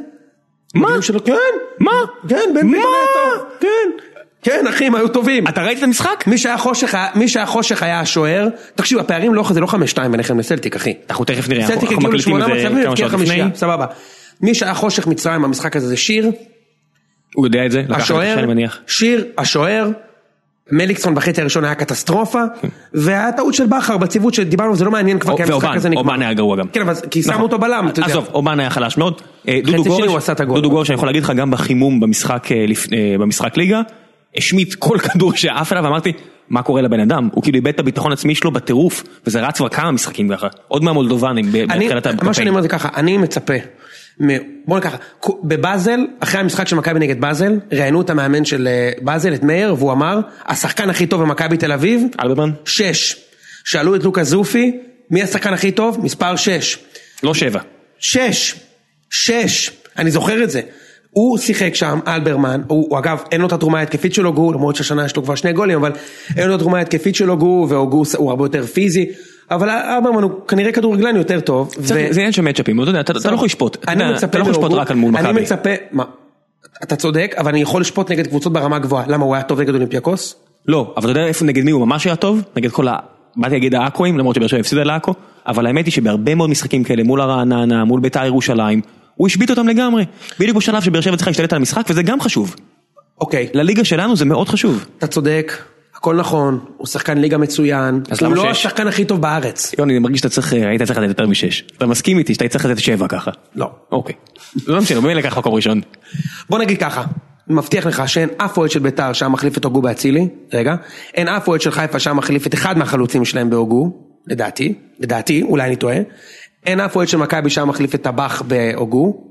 Speaker 2: מה?
Speaker 1: כן.
Speaker 2: מה?
Speaker 1: כן, בן? ביטון היה טוב. כן. כן אחי, הם היו טובים.
Speaker 2: אתה ראית את המשחק?
Speaker 1: מי שהיה חושך, היה- מי שהיה חושך היה השוער. תקשיב, הפערים לא, זה לא חמש שתיים ביניכם לסלטיק, אחי.
Speaker 2: אנחנו תכף נראה,
Speaker 1: סלטיק הגיעו לשמונה מצבים,
Speaker 2: כמה
Speaker 1: הבקיע
Speaker 2: שעות לפני.
Speaker 1: חמישייה, סבבה. מי שהיה חושך מצרים במשחק הזה זה שיר,
Speaker 2: הוא יודע את זה?
Speaker 1: השוער. שיר, השוער, מליקסון בחצי הראשון היה קטסטרופה, והטעות של בכר בציוות שדיברנו, זה לא מעניין כבר, כי המשחק
Speaker 2: ואובן,
Speaker 1: הזה נגמר.
Speaker 2: אובן היה גרוע גם.
Speaker 1: כן, אבל כי שמו
Speaker 2: נכון.
Speaker 1: אותו בלם, אתה יודע.
Speaker 2: עזוב, אובן היה חלש מאוד. אה, דודו גורש,
Speaker 1: הגול.
Speaker 2: דודו גורש, אני יכול להגיד לך גם בחימום במשחק אה, אה, במשחק ליגה, השמיט כל כדור שעף עליו, ואמרתי, מה קורה לבן אדם? הוא כאילו איבד את הביטחון העצמי שלו בטירוף, וזה רץ כבר כמה משחקים ככה, עוד מהמולדובנים ב-
Speaker 1: אני,
Speaker 2: בתחילת
Speaker 1: מה
Speaker 2: הקמפיין.
Speaker 1: שאני אומר זה ככה, אני מצפה, בוא נקח, בבאזל, אחרי המשחק של מכבי נגד באזל, ראיינו את המאמן של אה, באזל, את מאיר, והוא אמר, השחקן הכי טוב במכבי תל אביב,
Speaker 2: אלברמן?
Speaker 1: שש. שאלו את לוקה זופי, מי השחקן הכי טוב? מספר שש.
Speaker 2: לא שבע.
Speaker 1: שש, שש, אני זוכר את זה. הוא שיחק שם, אלברמן, הוא, הוא אגב, אין לו את התרומה ההתקפית של הוגו, למרות שהשנה יש לו כבר שני גולים, אבל אין לו את התרומה ההתקפית של הוגו, והוגו הוא הרבה יותר פיזי, אבל אלברמן הוא כנראה כדורגלן יותר טוב. ו-
Speaker 2: זה עניין של מצ'אפים, אתה יודע, אתה אתה לא יכול לשפוט. אתה
Speaker 1: אני
Speaker 2: לא יכול לשפוט רק על מול
Speaker 1: אני
Speaker 2: מכבי.
Speaker 1: מצפה, מה, אתה צודק, אבל אני יכול לשפוט נגד קבוצות ברמה גבוהה, למה הוא היה טוב נגד אולימפיאקוס?
Speaker 2: לא, אבל אתה יודע איפה נגד מי הוא ממש היה טוב? נגד כל ה... באתי להגיד העכואים, למרות שבאר שבע הפסידה לעכו, אבל האמת היא שבהרבה מאוד משחקים כאלה, מול הרעננה, מול בית"ר ירושלים, הוא השבית אותם לגמרי. בדיוק בשלב שבאר שבע צריכה להשתלט על המשחק, וזה גם חשוב.
Speaker 1: אוקיי,
Speaker 2: לליגה שלנו זה מאוד חשוב.
Speaker 1: אתה צודק, הכל נכון, הוא שחקן ליגה מצוין,
Speaker 2: אז
Speaker 1: הוא לא
Speaker 2: שש?
Speaker 1: השחקן הכי טוב בארץ.
Speaker 2: יוני, אני מרגיש שאתה צריך, היית צריך לתת יותר משש. אתה מסכים איתי שאתה צריך לתת שבע ככה.
Speaker 1: לא.
Speaker 2: אוקיי. לא משנה, הוא לקח מקום ראשון.
Speaker 1: בוא נגיד ככה, אני מבטיח לך שאין אף אוהד של ביתר שהיה מחליף את הוגו באצילי, רגע, אין אף אוהד של חיפה שהיה מחליף את אחד מהחלוצים שלהם בהוגו, לדעתי, לדעתי, אולי אני טועה, אין אף אוהד של מכבי שהיה מחליף את טבח בהוגו,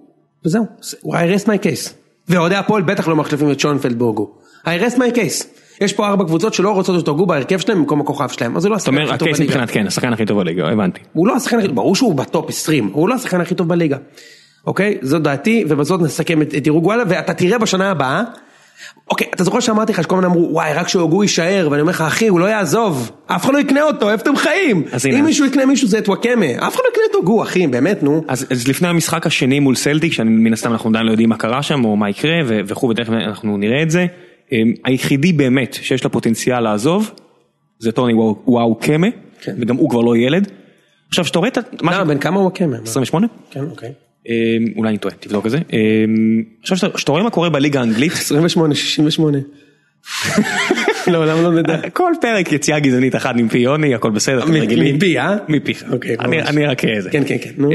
Speaker 1: וזהו, הוא I rest my case. ואוהדי הפועל בטח לא מחליפים את שונפלד בהוגו. I rest my case. יש פה ארבע קבוצות שלא רוצות את הוגו בהרכב שלהם במקום הכוכב שלהם, אז זה לא
Speaker 2: זאת
Speaker 1: השחקן
Speaker 2: אומרת,
Speaker 1: הכי טוב
Speaker 2: הקייס
Speaker 1: בליגה.
Speaker 2: מבחינת כן, השחקן הכי טוב בליגה, הבנתי.
Speaker 1: הוא לא השחקן הכי טוב, ברור שהוא בטופ 20, הוא לא השחקן הכי טוב בליגה. אוקיי? זו דעתי, ובזאת נסכם את, וואלה, ואתה תראה בשנה הבאה, אוקיי, אתה זוכר שאמרתי לך שכל הזמן אמרו, וואי, רק שהוגו יישאר, ואני אומר לך, אחי, הוא לא יעזוב, אף אחד לא יקנה אותו, איפה אתם חיים? אם מישהו יקנה מישהו זה את וואקמה, אף אחד לא יקנה את הוגו, אחי, באמת, נו.
Speaker 2: אז, אז לפני המשחק השני מול סלטיק, שמן הסתם אנחנו עדיין לא יודעים מה קרה שם או מה יקרה וכו' ותכף אנחנו נראה את זה, אמ, היחידי באמת שיש לו פוטנציאל לעזוב, זה טוני וואו, קמה,
Speaker 1: כן.
Speaker 2: וגם הוא כבר לא ילד. עכשיו שאתה רואה את
Speaker 1: למה,
Speaker 2: ש-
Speaker 1: בן כמה וואקמה?
Speaker 2: 28?
Speaker 1: כן, אוקיי.
Speaker 2: אמ, אולי אני טועה, תבדוק את זה. אמ, עכשיו שאתה- שאתה רואה מה קורה בליגה האנגלית,
Speaker 1: 28, 68. לא, למה לא נדע?
Speaker 2: כל פרק יציאה גזענית אחת מפי יוני, הכל בסדר, אתם רגילים.
Speaker 1: מפי, אה?
Speaker 2: מפיך.
Speaker 1: אוקיי,
Speaker 2: אני- רק איזה.
Speaker 1: כן, כן, כן, נו.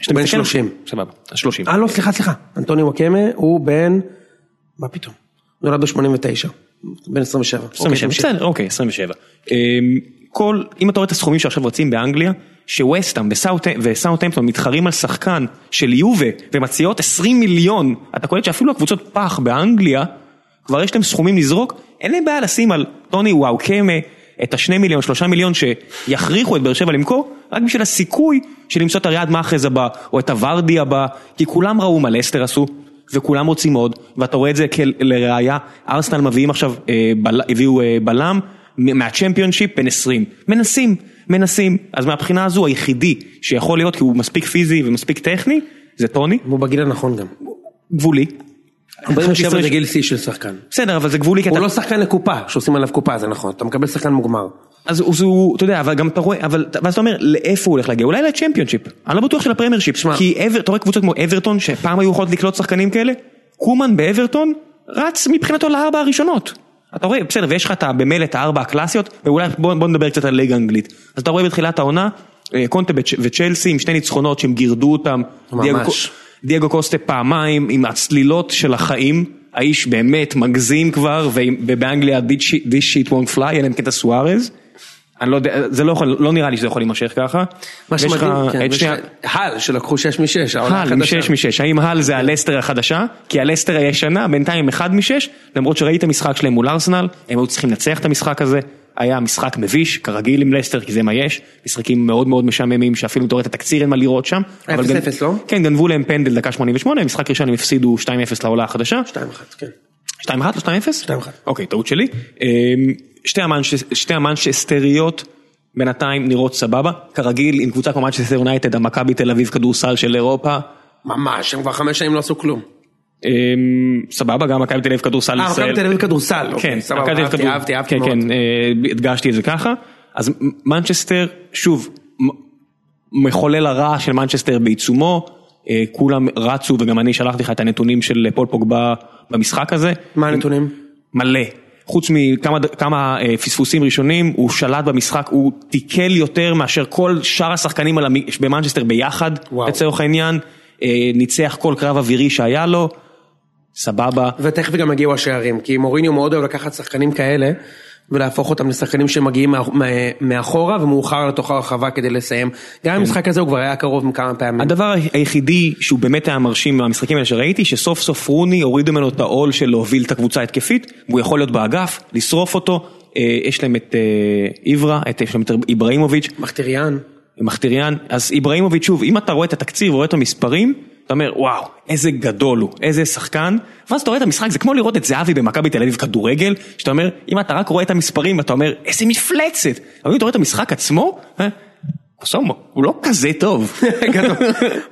Speaker 2: שאתה
Speaker 1: בן
Speaker 2: מסתכל-
Speaker 1: 30.
Speaker 2: סבבה, אז 30.
Speaker 1: אה, לא, סליחה, סליחה. אנטוני וואקמה הוא בן, מה פתאום? נולד ב-89. בן 27.
Speaker 2: 27,
Speaker 1: אוקיי.
Speaker 2: בסדר, אוקיי, 27. אמ, כל, אם אתה רואה את הסכומים שעכשיו רצים באנגליה, שווסטהאם וסאוטהמפטון מתחרים על שחקן של יובה ומציעות 20 מיליון, אתה קולט שאפילו הקבוצות פח באנגליה, כבר יש להם סכומים לזרוק, אין להם בעיה לשים על טוני וואוקמה את השני מיליון, שלושה מיליון שיכריחו את באר שבע למכור, רק בשביל הסיכוי של למצוא את הריאד מאחז הבא, או את הוורדי הבא, כי כולם ראו מה לסטר עשו, וכולם רוצים עוד, ואתה רואה את זה לראיה, ארסנל מביאים עכשיו, אה, הביאו אה, בלם מהצ'מפיונשיפ בן 20, מנסים, מנסים, אז מהבחינה הזו היחידי שיכול להיות, כי הוא מספיק פיזי ומספיק טכני, זה טוני,
Speaker 1: והוא בגיל הנכון גם.
Speaker 2: גבולי.
Speaker 1: 47 זה גיל שיא של שחקן.
Speaker 2: בסדר, אבל זה גבולי, כי
Speaker 1: הוא. לא שחקן לקופה, שעושים עליו קופה, זה נכון. אתה מקבל שחקן מוגמר.
Speaker 2: אז הוא- הוא, אתה יודע, אבל גם אתה רואה, אבל, ואז אתה אומר, לאיפה הוא הולך להגיע? אולי לצ'מפיונשיפ. אני לא בטוח של הפרמיירשיפ. כי אבר, אתה רואה קבוצות כמו אוורטון, שפעם היו יכולות לקלוט שחקנים כאלה, קומן באברטון, רץ מבחינתו לארבע הראשונות. אתה רואה, בסדר, ויש לך את במילא את הארבע הקלאסיות, ואולי בוא, בוא נדבר קצת על ליגה אנגלית. אז אתה רואה בתחילת העונה, אה, קונטה וצ'לסי עם שני ניצחונות שהם גירדו אותם.
Speaker 1: ממש.
Speaker 2: דייגו קו- דייגו קוסטה פעמיים עם הצלילות של החיים, האיש באמת מגזים כבר, ובאנגליה this shit- won't fly, אין להם קטע סוארז. אני לא יודע, זה לא יכול, לא נראה לי שזה יכול להימשך ככה.
Speaker 1: מה שמדהים, כן,
Speaker 2: שני-
Speaker 1: לך הל שלקחו 6 מ-6, העונה
Speaker 2: הל
Speaker 1: החדשה.
Speaker 2: משש משש, האם הל זה הלסטר החדשה? כי הלסטר הישנה בינתיים אחד משש, למרות שראית משחק שלהם מול ארסנל, הם היו צריכים לנצח את המשחק הזה, היה משחק מביש, כרגיל עם לסטר, כי זה מה יש, משחקים מאוד מאוד משעממים, שאפילו אם אתה רואה את התקציר אין מה לראות שם. אבל
Speaker 1: 0-0,
Speaker 2: גנ-
Speaker 1: לא?
Speaker 2: כן, גנבו להם פנדל דקה 88, משחק ראשון הם הפסידו 2-0 לעולה החדשה.
Speaker 1: 2-1, כן.
Speaker 2: 2-1 או 2-0?
Speaker 1: 2-1.
Speaker 2: אוקיי, טעות שלי. שתי המנצ'ס- שתי המנצ'סטריות בינתיים נראות סבבה, כרגיל עם קבוצה כמו מנצ'סטר יונייטד, המכבי תל אביב כדורסל של אירופה.
Speaker 1: ממש, הם כבר חמש שנים לא עשו כלום.
Speaker 2: אמ, סבבה, גם מכבי תל אביב כדורסל
Speaker 1: אה, מכבי תל אביב כדורסל.
Speaker 2: כן,
Speaker 1: סבבה, אהבתי, אהבתי, אהבתי
Speaker 2: כן,
Speaker 1: מאוד.
Speaker 2: כן, אה, הדגשתי את זה ככה. אז מנצ'סטר, שוב, מחולל הרע של מנצ'סטר בעיצומו, אה, כולם רצו וגם אני שלחתי לך את הנתונים של פול פוגבה במשחק הזה.
Speaker 1: מה הנתונים?
Speaker 2: מלא. חוץ מכמה כמה, אה, פספוסים ראשונים, הוא שלט במשחק, הוא תיקל יותר מאשר כל שאר השחקנים במנצ'סטר ביחד. לצורך העניין. אה, ניצח כל קרב אווירי שהיה לו, סבבה.
Speaker 1: ותכף גם יגיעו השערים, כי מוריניו מאוד אוהב לקחת שחקנים כאלה ולהפוך אותם לשחקנים שמגיעים מאחורה ומאוחר לתוך הרחבה כדי לסיים. גם המשחק הזה הוא כבר היה קרוב כמה פעמים.
Speaker 2: הדבר היחידי שהוא באמת היה מרשים מהמשחקים האלה שראיתי, שסוף סוף רוני הוריד ממנו את העול של להוביל את הקבוצה התקפית, והוא יכול להיות באגף, לשרוף אותו, אה, יש להם את אה, איברה, את- יש להם את איבראימוביץ',
Speaker 1: מחטיריאן.
Speaker 2: מחטיריאן, אז איבראימוביץ' שוב, אם אתה רואה את התקציר ורואה את המספרים, אתה אומר וואו, איזה גדול הוא, איזה שחקן, ואז אתה רואה את המשחק, זה כמו לראות את זהבי במכבי תל אביב כדורגל, שאתה אומר, אם אתה רק רואה את המספרים, אתה אומר, איזה מפלצת, אבל אם אתה רואה את המשחק עצמו, אה, קוסומו, הוא לא כזה טוב.
Speaker 1: גדול.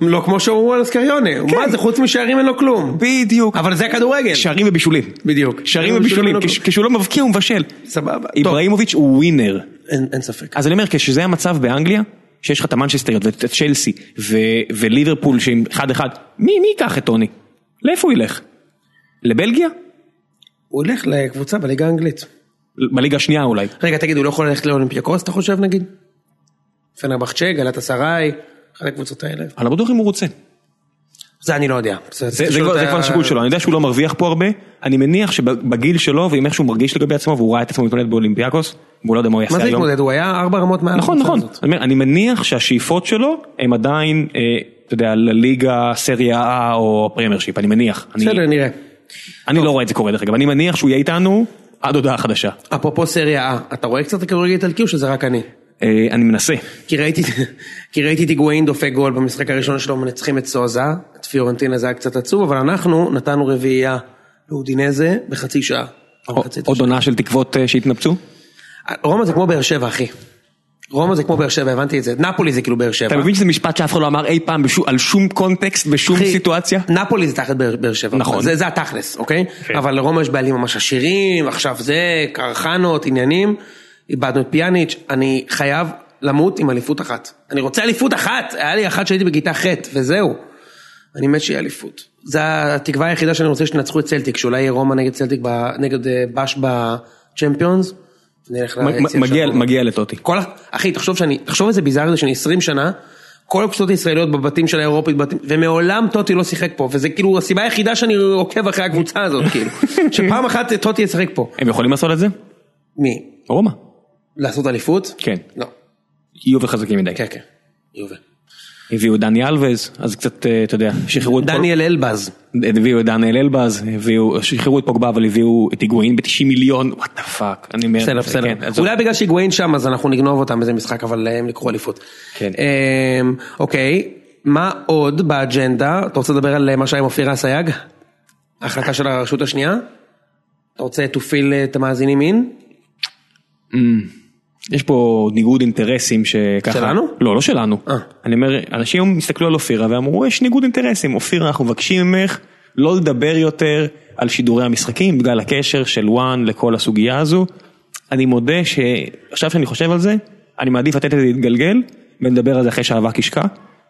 Speaker 1: לא כמו שאומרו על סקריונה, מה זה חוץ משערים אין לו כלום.
Speaker 2: בדיוק.
Speaker 1: אבל זה כדורגל.
Speaker 2: שערים ובישולים.
Speaker 1: בדיוק.
Speaker 2: שערים ובישולים, כש- כשהוא לא מבקיע הוא מבשל.
Speaker 1: סבבה.
Speaker 2: איבראימוביץ' הוא ווינר.
Speaker 1: אין ספק.
Speaker 2: אז אני אומר, כשזה המצב באנגליה, שיש לך את המנצ'סטריות ואת צ'לסי ו- וליברפול שהם אחד אחד, מי מי ייקח את טוני? לאיפה הוא ילך? לבלגיה?
Speaker 1: הוא הולך לקבוצה בליגה האנגלית.
Speaker 2: בליגה השנייה אולי.
Speaker 1: רגע, תגיד, הוא לא יכול ללכת לאולימפיאקוס, אתה חושב נגיד? פנרבחצ'ה, גלת אסריי, אחת הקבוצות האלה.
Speaker 2: אני לא בטוח אם הוא רוצה.
Speaker 1: זה אני לא יודע.
Speaker 2: זה זה כבר זה כבר השיקול שלו, אני יודע שהוא לא מרוויח פה הרבה, אני מניח שבגיל שלו ועם איך שהוא מרגיש לגבי עצמו והוא ראה את עצמו מתמודד באולימפיאקוס, והוא לא יודע מה הוא
Speaker 1: מה
Speaker 2: יעשה
Speaker 1: זה
Speaker 2: היום.
Speaker 1: להתמודד? הוא היה ארבע רמות מעל
Speaker 2: נכון נכון. אני מניח שהשאיפות שלו הם עדיין, אה, אתה יודע, לליגה, סריה A או פרמייר שיפ, אני מניח.
Speaker 1: בסדר, נראה.
Speaker 2: אני לא רואה את זה קורה דרך אגב, אני מניח שהוא יהיה איתנו עד הודעה חדשה.
Speaker 1: אפרופו סריה A, אתה רואה קצת כדורגל איטלקי או שזה רק אני?
Speaker 2: אה, אני מנסה.
Speaker 1: כי ראיתי, את היגואין דופק גול במשחק הראשון שלו, מנצחים את סוזה, את פיורנטינה זה היה קצת עצוב, אבל אנחנו נתנו רביעייה לאודינזה בחצי שעה.
Speaker 2: עוד עונה של תקוות אה, שהתנפצו?
Speaker 1: רומא זה כמו באר שבע, אחי. רומא זה כמו באר שבע, הבנתי את זה. נפולי זה כאילו באר שבע.
Speaker 2: אתה מבין שזה משפט שאף אחד לא אמר אי פעם על שום קונטקסט בשום סיטואציה?
Speaker 1: נפולי זה תחת באר שבע.
Speaker 2: נכון.
Speaker 1: זה, זה התכלס, אוקיי?
Speaker 2: כן.
Speaker 1: אבל לרומא יש בעלים ממש עשירים, עכשיו זה, קרחנות, עניינים. איבדנו את פיאניץ', אני חייב למות עם אליפות אחת. אני רוצה אליפות אחת! היה לי אחת שהייתי בכיתה ח' וזהו. אני מת שיהיה אליפות. זו התקווה היחידה שאני רוצה שתנצחו את צלטיק, שאולי יהיה רומא נגד צלטיק, ב- נגד אה, בש בצ'מפיונס.
Speaker 2: מגיע- מגיע לטוטי.
Speaker 1: כל, אחי, תחשוב שאני, תחשוב איזה ביזאר זה שאני 20 שנה, כל הקבוצות הישראליות בבתים של האירופית, בבתים, ומעולם טוטי לא שיחק פה, וזה כאילו הסיבה היחידה שאני עוקב אחרי הקבוצה הזאת, כאילו, שפעם אחת טוטי ישחק פה.
Speaker 2: הם יכולים לעשות את זה?
Speaker 1: מי?
Speaker 2: רומא.
Speaker 1: לעשות אליפות?
Speaker 2: כן.
Speaker 1: לא.
Speaker 2: יובה חזקים מדי.
Speaker 1: כן, כן. יובה.
Speaker 2: הביאו את דני אלווז, אז קצת, אה, אתה יודע, שחררו את
Speaker 1: דניאל אלבז.
Speaker 2: הביאו את דניאל אלבז, הביאו, שחררו את פוגבה אבל הביאו את היגואין ב-90 מיליון, what the fuck, אני אומר,
Speaker 1: בסדר, בסדר.
Speaker 2: כן.
Speaker 1: אולי בגלל שהיגואין שם אז אנחנו נגנוב אותם באיזה משחק, אבל הם לקחו אליפות.
Speaker 2: כן.
Speaker 1: אמ, אוקיי, מה עוד באג'נדה? אתה רוצה לדבר על מה שהיה עם אופירה אסייג? ההחלטה של הרשות השנייה? אתה רוצה to fill את המאזינים in?
Speaker 2: יש פה ניגוד אינטרסים שככה...
Speaker 1: שלנו?
Speaker 2: לא, לא שלנו.
Speaker 1: אה.
Speaker 2: אני אומר, אנשים הסתכלו על אופירה ואמרו, יש ניגוד אינטרסים, אופירה אנחנו מבקשים ממך לא לדבר יותר על שידורי המשחקים בגלל הקשר של וואן לכל הסוגיה הזו. אני מודה שעכשיו שאני חושב על זה, אני מעדיף לתת את זה להתגלגל ונדבר על זה אחרי שהאבק ישקע,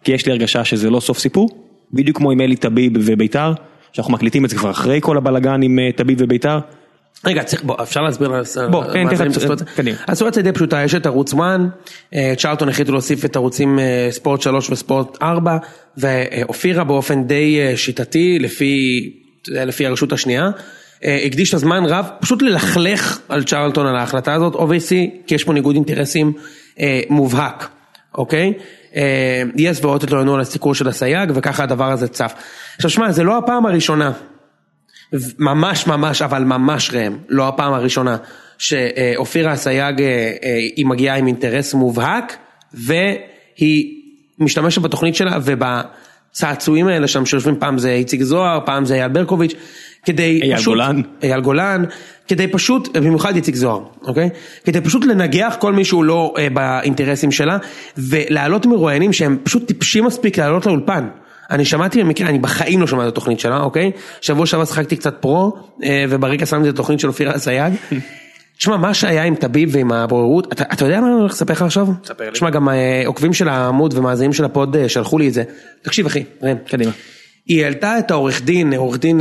Speaker 2: כי יש לי הרגשה שזה לא סוף סיפור, בדיוק כמו עם אלי טביב וביתר, שאנחנו מקליטים את זה כבר אחרי כל הבלגן עם אה, טביב וביתר.
Speaker 1: רגע, צריך, בוא, אפשר להסביר על
Speaker 2: בוא, תן,
Speaker 1: את הסיטואציה?
Speaker 2: קדימה.
Speaker 1: הסיטואציה די פשוטה, יש את ערוץ 1, אה, צ'ארלטון החליטו להוסיף את ערוצים אה, ספורט 3 וספורט 4, ואופירה באופן די אה, שיטתי, לפי, לפי הרשות השנייה, אה, הקדיש את הזמן רב פשוט ללכלך על צ'ארלטון על ההחלטה הזאת, obviously, כי יש פה ניגוד אינטרסים אה, מובהק, אוקיי? אה, יס והוט התלוננו על הסיקור של אסייג, וככה הדבר הזה צף. עכשיו שמע, זה לא הפעם הראשונה. ממש ממש אבל ממש ראם, לא הפעם הראשונה שאופירה אסייג אה, אה, היא מגיעה עם אינטרס מובהק והיא משתמשת בתוכנית שלה ובצעצועים האלה שם שיושבים פעם זה איציק זוהר, פעם זה אייל ברקוביץ', כדי
Speaker 2: אייל
Speaker 1: פשוט,
Speaker 2: גולן.
Speaker 1: אייל גולן, כדי פשוט, במיוחד איציק זוהר, אוקיי? כדי פשוט לנגח כל מי שהוא לא אה, באינטרסים שלה ולהעלות מרואיינים שהם פשוט טיפשים מספיק לעלות לאולפן. אני שמעתי במקרה, אני בחיים לא שומע את התוכנית שלה, אוקיי? שבוע שעבר שחקתי קצת פרו, אה, וברקע שמתי את התוכנית של אופירה אסייג. תשמע, מה שהיה עם טביב ועם הבוררות, אתה, אתה יודע מה אני הולך לספר לך עכשיו?
Speaker 2: ספר לי.
Speaker 1: תשמע, גם אה, עוקבים של העמוד ומאזינים של ה pod אה, שלחו לי את זה. תקשיב אחי, ראם.
Speaker 2: קדימה.
Speaker 1: היא העלתה את העורך דין, עורך דין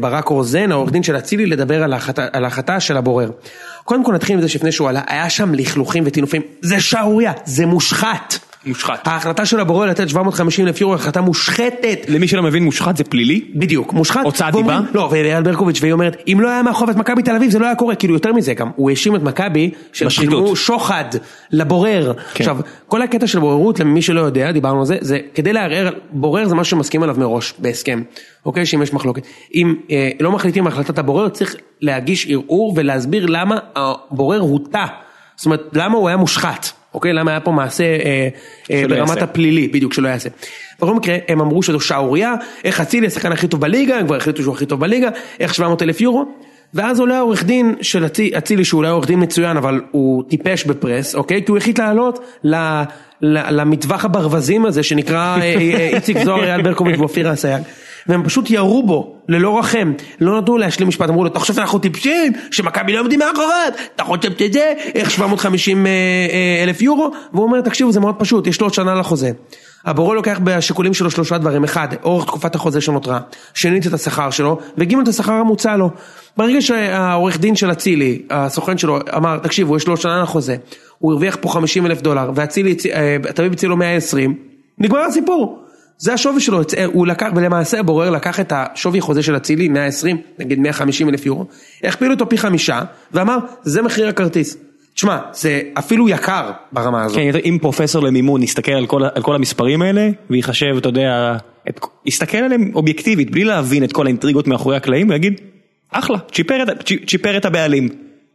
Speaker 1: ברק אורזן, העורך דין של אצילי, לדבר על ההחלטה של הבורר. קודם כל נתחיל עם זה שלפני שהוא עלה, היה שם לכלוכים וטינופים, זה שערורייה, זה מושחת.
Speaker 2: מושחת.
Speaker 1: ההחלטה של הבורר לתת 750 אלף יורו, החלטה מושחתת.
Speaker 2: למי שלא מבין מושחת זה פלילי?
Speaker 1: בדיוק, מושחת.
Speaker 2: הוצאת דיבה?
Speaker 1: לא, ואייל ברקוביץ', והיא אומרת, אם לא היה מאחוב את מכבי תל אביב זה לא היה קורה, כאילו יותר מזה גם, הוא האשים את מכבי, שהם. שילמו שוחד לבורר.
Speaker 2: כן.
Speaker 1: עכשיו, כל הקטע של בוררות, למי שלא יודע, דיברנו על זה, זה כדי לערער, בורר זה משהו שמסכים עליו מראש, בהסכם, אוקיי, שאם יש מחלוקת. אם אה, לא מחליטים על החלטת הבורר, צריך להגיש ערעור ולהסביר למה הבורר הוטה. זאת אומרת, למה הוא היה מושחת, אוקיי? למה היה פה מעשה אה, אה, ברמת
Speaker 2: יעשה.
Speaker 1: הפלילי, בדיוק, שלא יעשה. בכל מקרה, הם אמרו שזו שערורייה, איך אצילי השחקן הכי טוב בליגה, הם כבר החליטו שהוא הכי טוב בליגה, איך 700 אלף יורו, ואז עולה העורך דין של אצי- אצילי, שהוא אולי עורך דין מצוין, אבל הוא טיפש בפרס, אוקיי? כי הוא החליט לעלות ל- ל- למטווח הברווזים הזה, שנקרא אה, אה, איציק זוהר, אייל ברקוביץ' ואופירה אסייג. והם פשוט ירו בו, ללא רחם, לא נתנו להשלים משפט, אמרו לו, אתה חושב שאנחנו טיפשים, שמכבי לא עומדים מאחוריו, אתה חושב שזה, איך 750 אה, אה, אלף יורו, והוא אומר, תקשיבו, זה מאוד פשוט, יש לו עוד שנה לחוזה. הבורא לוקח בשיקולים שלו שלושה דברים, אחד, אורך תקופת החוזה שנותרה, שנית את השכר שלו, וג' את השכר המוצע לו. ברגע שהעורך דין של אצילי, הסוכן שלו, אמר, תקשיבו, יש לו שנה לחוזה, הוא הרוויח פה 50 אלף דולר, ואצילי, אה, תמיד הציע לו 120, נגמר הסיפור. זה השווי שלו, הוא לקח, ולמעשה הבורר לקח את השווי חוזה של אצילי, 120, נגיד 150 אלף יורו, הכפיל אותו פי חמישה, ואמר, זה מחיר הכרטיס. תשמע, זה אפילו יקר ברמה הזאת.
Speaker 2: כן, אם פרופסור למימון יסתכל על כל, על כל המספרים האלה ויחשב, אתה יודע, את, יסתכל עליהם אובייקטיבית בלי להבין את כל האינטריגות מאחורי הקלעים ויגיד, אחלה, צ'יפר את, צ'יפר את הבעלים,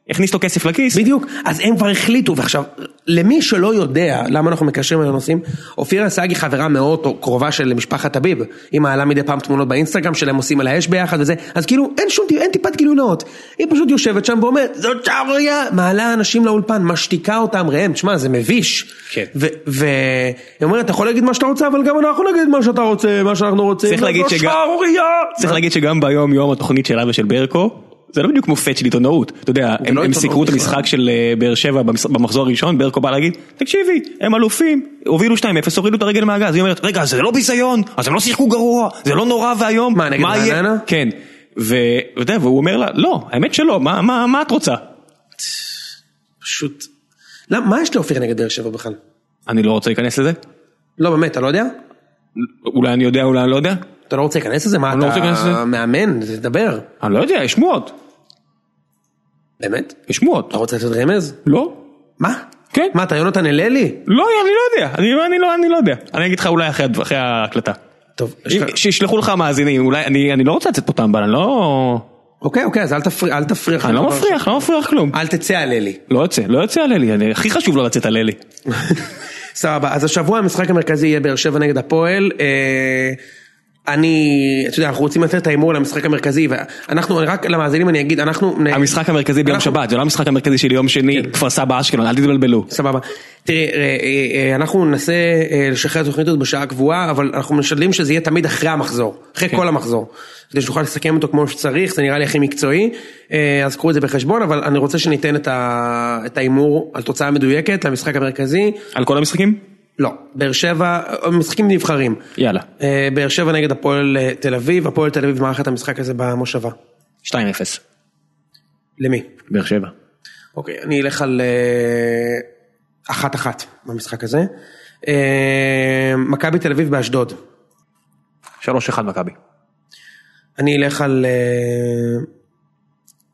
Speaker 2: הכניס לו כסף לכיס,
Speaker 1: בדיוק, אז הם כבר החליטו, ועכשיו, למי שלא יודע למה אנחנו מקשרים בין הנושאים, אופירה היא חברה מאוד קרובה של משפחת אביב, היא מעלה מדי פעם תמונות באינסטגרם שלהם עושים על האש ביחד וזה, אז כאילו אין שום, אין טיפת גילוי נאות, היא פשוט יושבת שם ואומרת, זאת שערורייה, מעלה אנשים לאולפן, משתיקה אותם, ראם, תשמע, זה מביש,
Speaker 2: כן.
Speaker 1: והיא אומרת, אתה יכול להגיד מה שאתה רוצה, אבל גם אנחנו נגיד מה שאתה רוצה, מה שאנחנו רוצים, זאת שערורייה.
Speaker 2: צריך להגיד שגם ביום יום התוכנית שלה ושל ברקו, זה לא בדיוק מופת של עיתונאות, אתה יודע, הם,
Speaker 1: לא
Speaker 2: הם סיקרו את. המשחק של אה, באר שבע במחזור הראשון, ברקו בא להגיד, תקשיבי, הם אלופים, הובילו 2-0, הורידו את הרגל מהגז, היא אומרת, רגע, זה לא ביזיון, אז הם לא שיחקו גרוע, זה לא נורא ואיום,
Speaker 1: מה, נגד
Speaker 2: יהיה?"
Speaker 1: רעננה?
Speaker 2: כן, ואתה יודע, והוא אומר לה, לא, האמת שלא, מה- מה מה את רוצה?
Speaker 1: פשוט, למה, מה יש לאופירה נגד באר שבע בכלל?
Speaker 2: אני לא רוצה להיכנס לזה,
Speaker 1: לא באמת, אתה לא יודע?
Speaker 2: אולי אני יודע, אולי אני לא יודע,
Speaker 1: אתה לא רוצה להיכנס לזה? מה
Speaker 2: אני לא רוצה להיכנס
Speaker 1: אתה
Speaker 2: לזה.
Speaker 1: מאמן? תדבר.
Speaker 2: אני לא יודע, יש שמועות,
Speaker 1: באמת?
Speaker 2: יש שמועות,
Speaker 1: אתה רוצה לתת רמז?
Speaker 2: לא?
Speaker 1: מה?
Speaker 2: כן.
Speaker 1: מה אתה יונתן הללי?
Speaker 2: לא, אני לא יודע, אני, לא, אני לא יודע, אני אגיד לך אולי אחרי, ההקלטה.
Speaker 1: טוב,
Speaker 2: שישלחו לך מאזינים, אולי, אני, אני לא רוצה לצאת פה טמבל, אני לא...
Speaker 1: אוקיי אוקיי אז אל תפריע, אל תפריע.
Speaker 2: אני לא מפריח, לא מפריח כלום.
Speaker 1: אל תצא על אלי.
Speaker 2: לא יוצא, לא יוצא על אלי, הכי חשוב לא לצאת על אלי.
Speaker 1: סבבה, אז השבוע המשחק המרכזי יהיה באר שבע נגד הפועל. אני, אתה יודע, אנחנו רוצים לתת את ההימור למשחק המרכזי, ואנחנו, רק למאזינים אני אגיד, אנחנו...
Speaker 2: המשחק המרכזי ביום שבת, זה לא המשחק המרכזי של יום שני, כפר סבא אשקלון, אל תתבלבלו.
Speaker 1: סבבה. תראה, אה, אה, אה, אנחנו ננסה לשחרר את התוכנית הזאת בשעה קבועה, אבל אנחנו משתדלים שזה יהיה תמיד אחרי המחזור, אחרי כל המחזור. כדי שנוכל לסכם אותו כמו שצריך, זה נראה לי הכי מקצועי, אז קחו את זה בחשבון, אבל אני רוצה שניתן את ההימור על תוצאה מדויקת למשחק המרכזי.
Speaker 2: על כל המשחקים?
Speaker 1: לא, באר שבע, משחקים נבחרים.
Speaker 2: יאללה.
Speaker 1: אה, באר שבע נגד הפועל אה, תל אביב, הפועל תל אביב מארחת את המשחק הזה במושבה.
Speaker 2: 2-0.
Speaker 1: למי?
Speaker 2: באר שבע.
Speaker 1: אוקיי, אני אלך על אה, אחת אחת במשחק הזה. מכבי תל אביב באשדוד.
Speaker 2: 3-1 מכבי.
Speaker 1: אני אלך על אה,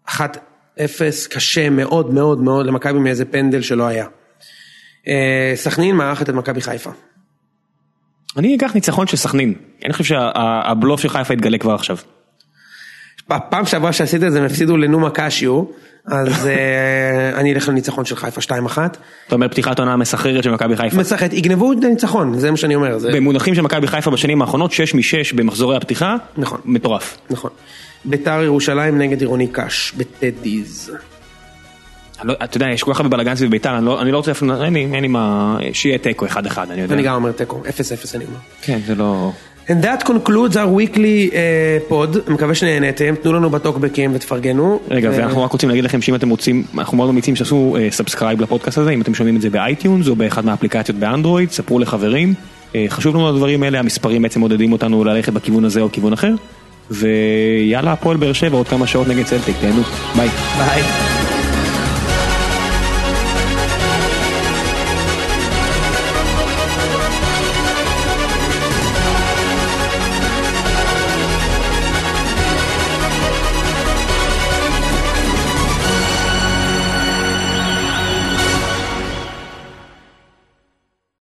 Speaker 1: אחת אפס קשה מאוד מאוד מאוד למכבי מאיזה פנדל שלא היה. אה, סכנין מארחת את מכבי חיפה.
Speaker 2: אני אקח ניצחון של סכנין. אני חושב שהבלוף של חיפה יתגלה כבר עכשיו.
Speaker 1: פעם שעברה שעשית את זה הם הפסידו לנומה קשיו, אז אה, אני אלך לניצחון של חיפה 2-1.
Speaker 2: אתה אומר פתיחת עונה מסחררת של מכבי חיפה.
Speaker 1: משחק, יגנבו את הניצחון, זה מה שאני אומר.
Speaker 2: במונחים של מכבי חיפה בשנים האחרונות, 6 מ-6 במחזורי הפתיחה,
Speaker 1: נכון.
Speaker 2: מטורף.
Speaker 1: נכון. ביתר ירושלים נגד עירוני ק"ש,
Speaker 2: בטדי. לא- אתה יודע, יש כל כך הרבה בלאגן סביב ביתר, אני לא- אני לא רוצה אפילו, אין לי מה, שיהיה תיקו 1-1, אני יודע.
Speaker 1: אני גם אומר תיקו, 0-0 אני אומר.
Speaker 2: כן, זה לא...
Speaker 1: And that concludes our weekly uh, pod, מקווה שנהנתם, תנו לנו בטוקבקים ותפרגנו.
Speaker 2: רגע,
Speaker 1: ו-
Speaker 2: ואנחנו רק רוצים להגיד לכם שאם אתם רוצים, אנחנו מאוד ממליצים שתעשו subscribe לפודקאסט הזה, אם אתם שומעים את זה ב iTunes או באחד מהאפליקציות באנדרואיד, ספרו לחברים. אה, חשוב לנו הדברים האלה, המספרים בעצם מודדים אותנו ללכת בכיוון הזה או כיוון אחר. ויאללה, הפועל באר שבע עוד כמה שעות נגד צלטיק, תהנו, ביי.
Speaker 1: ביי.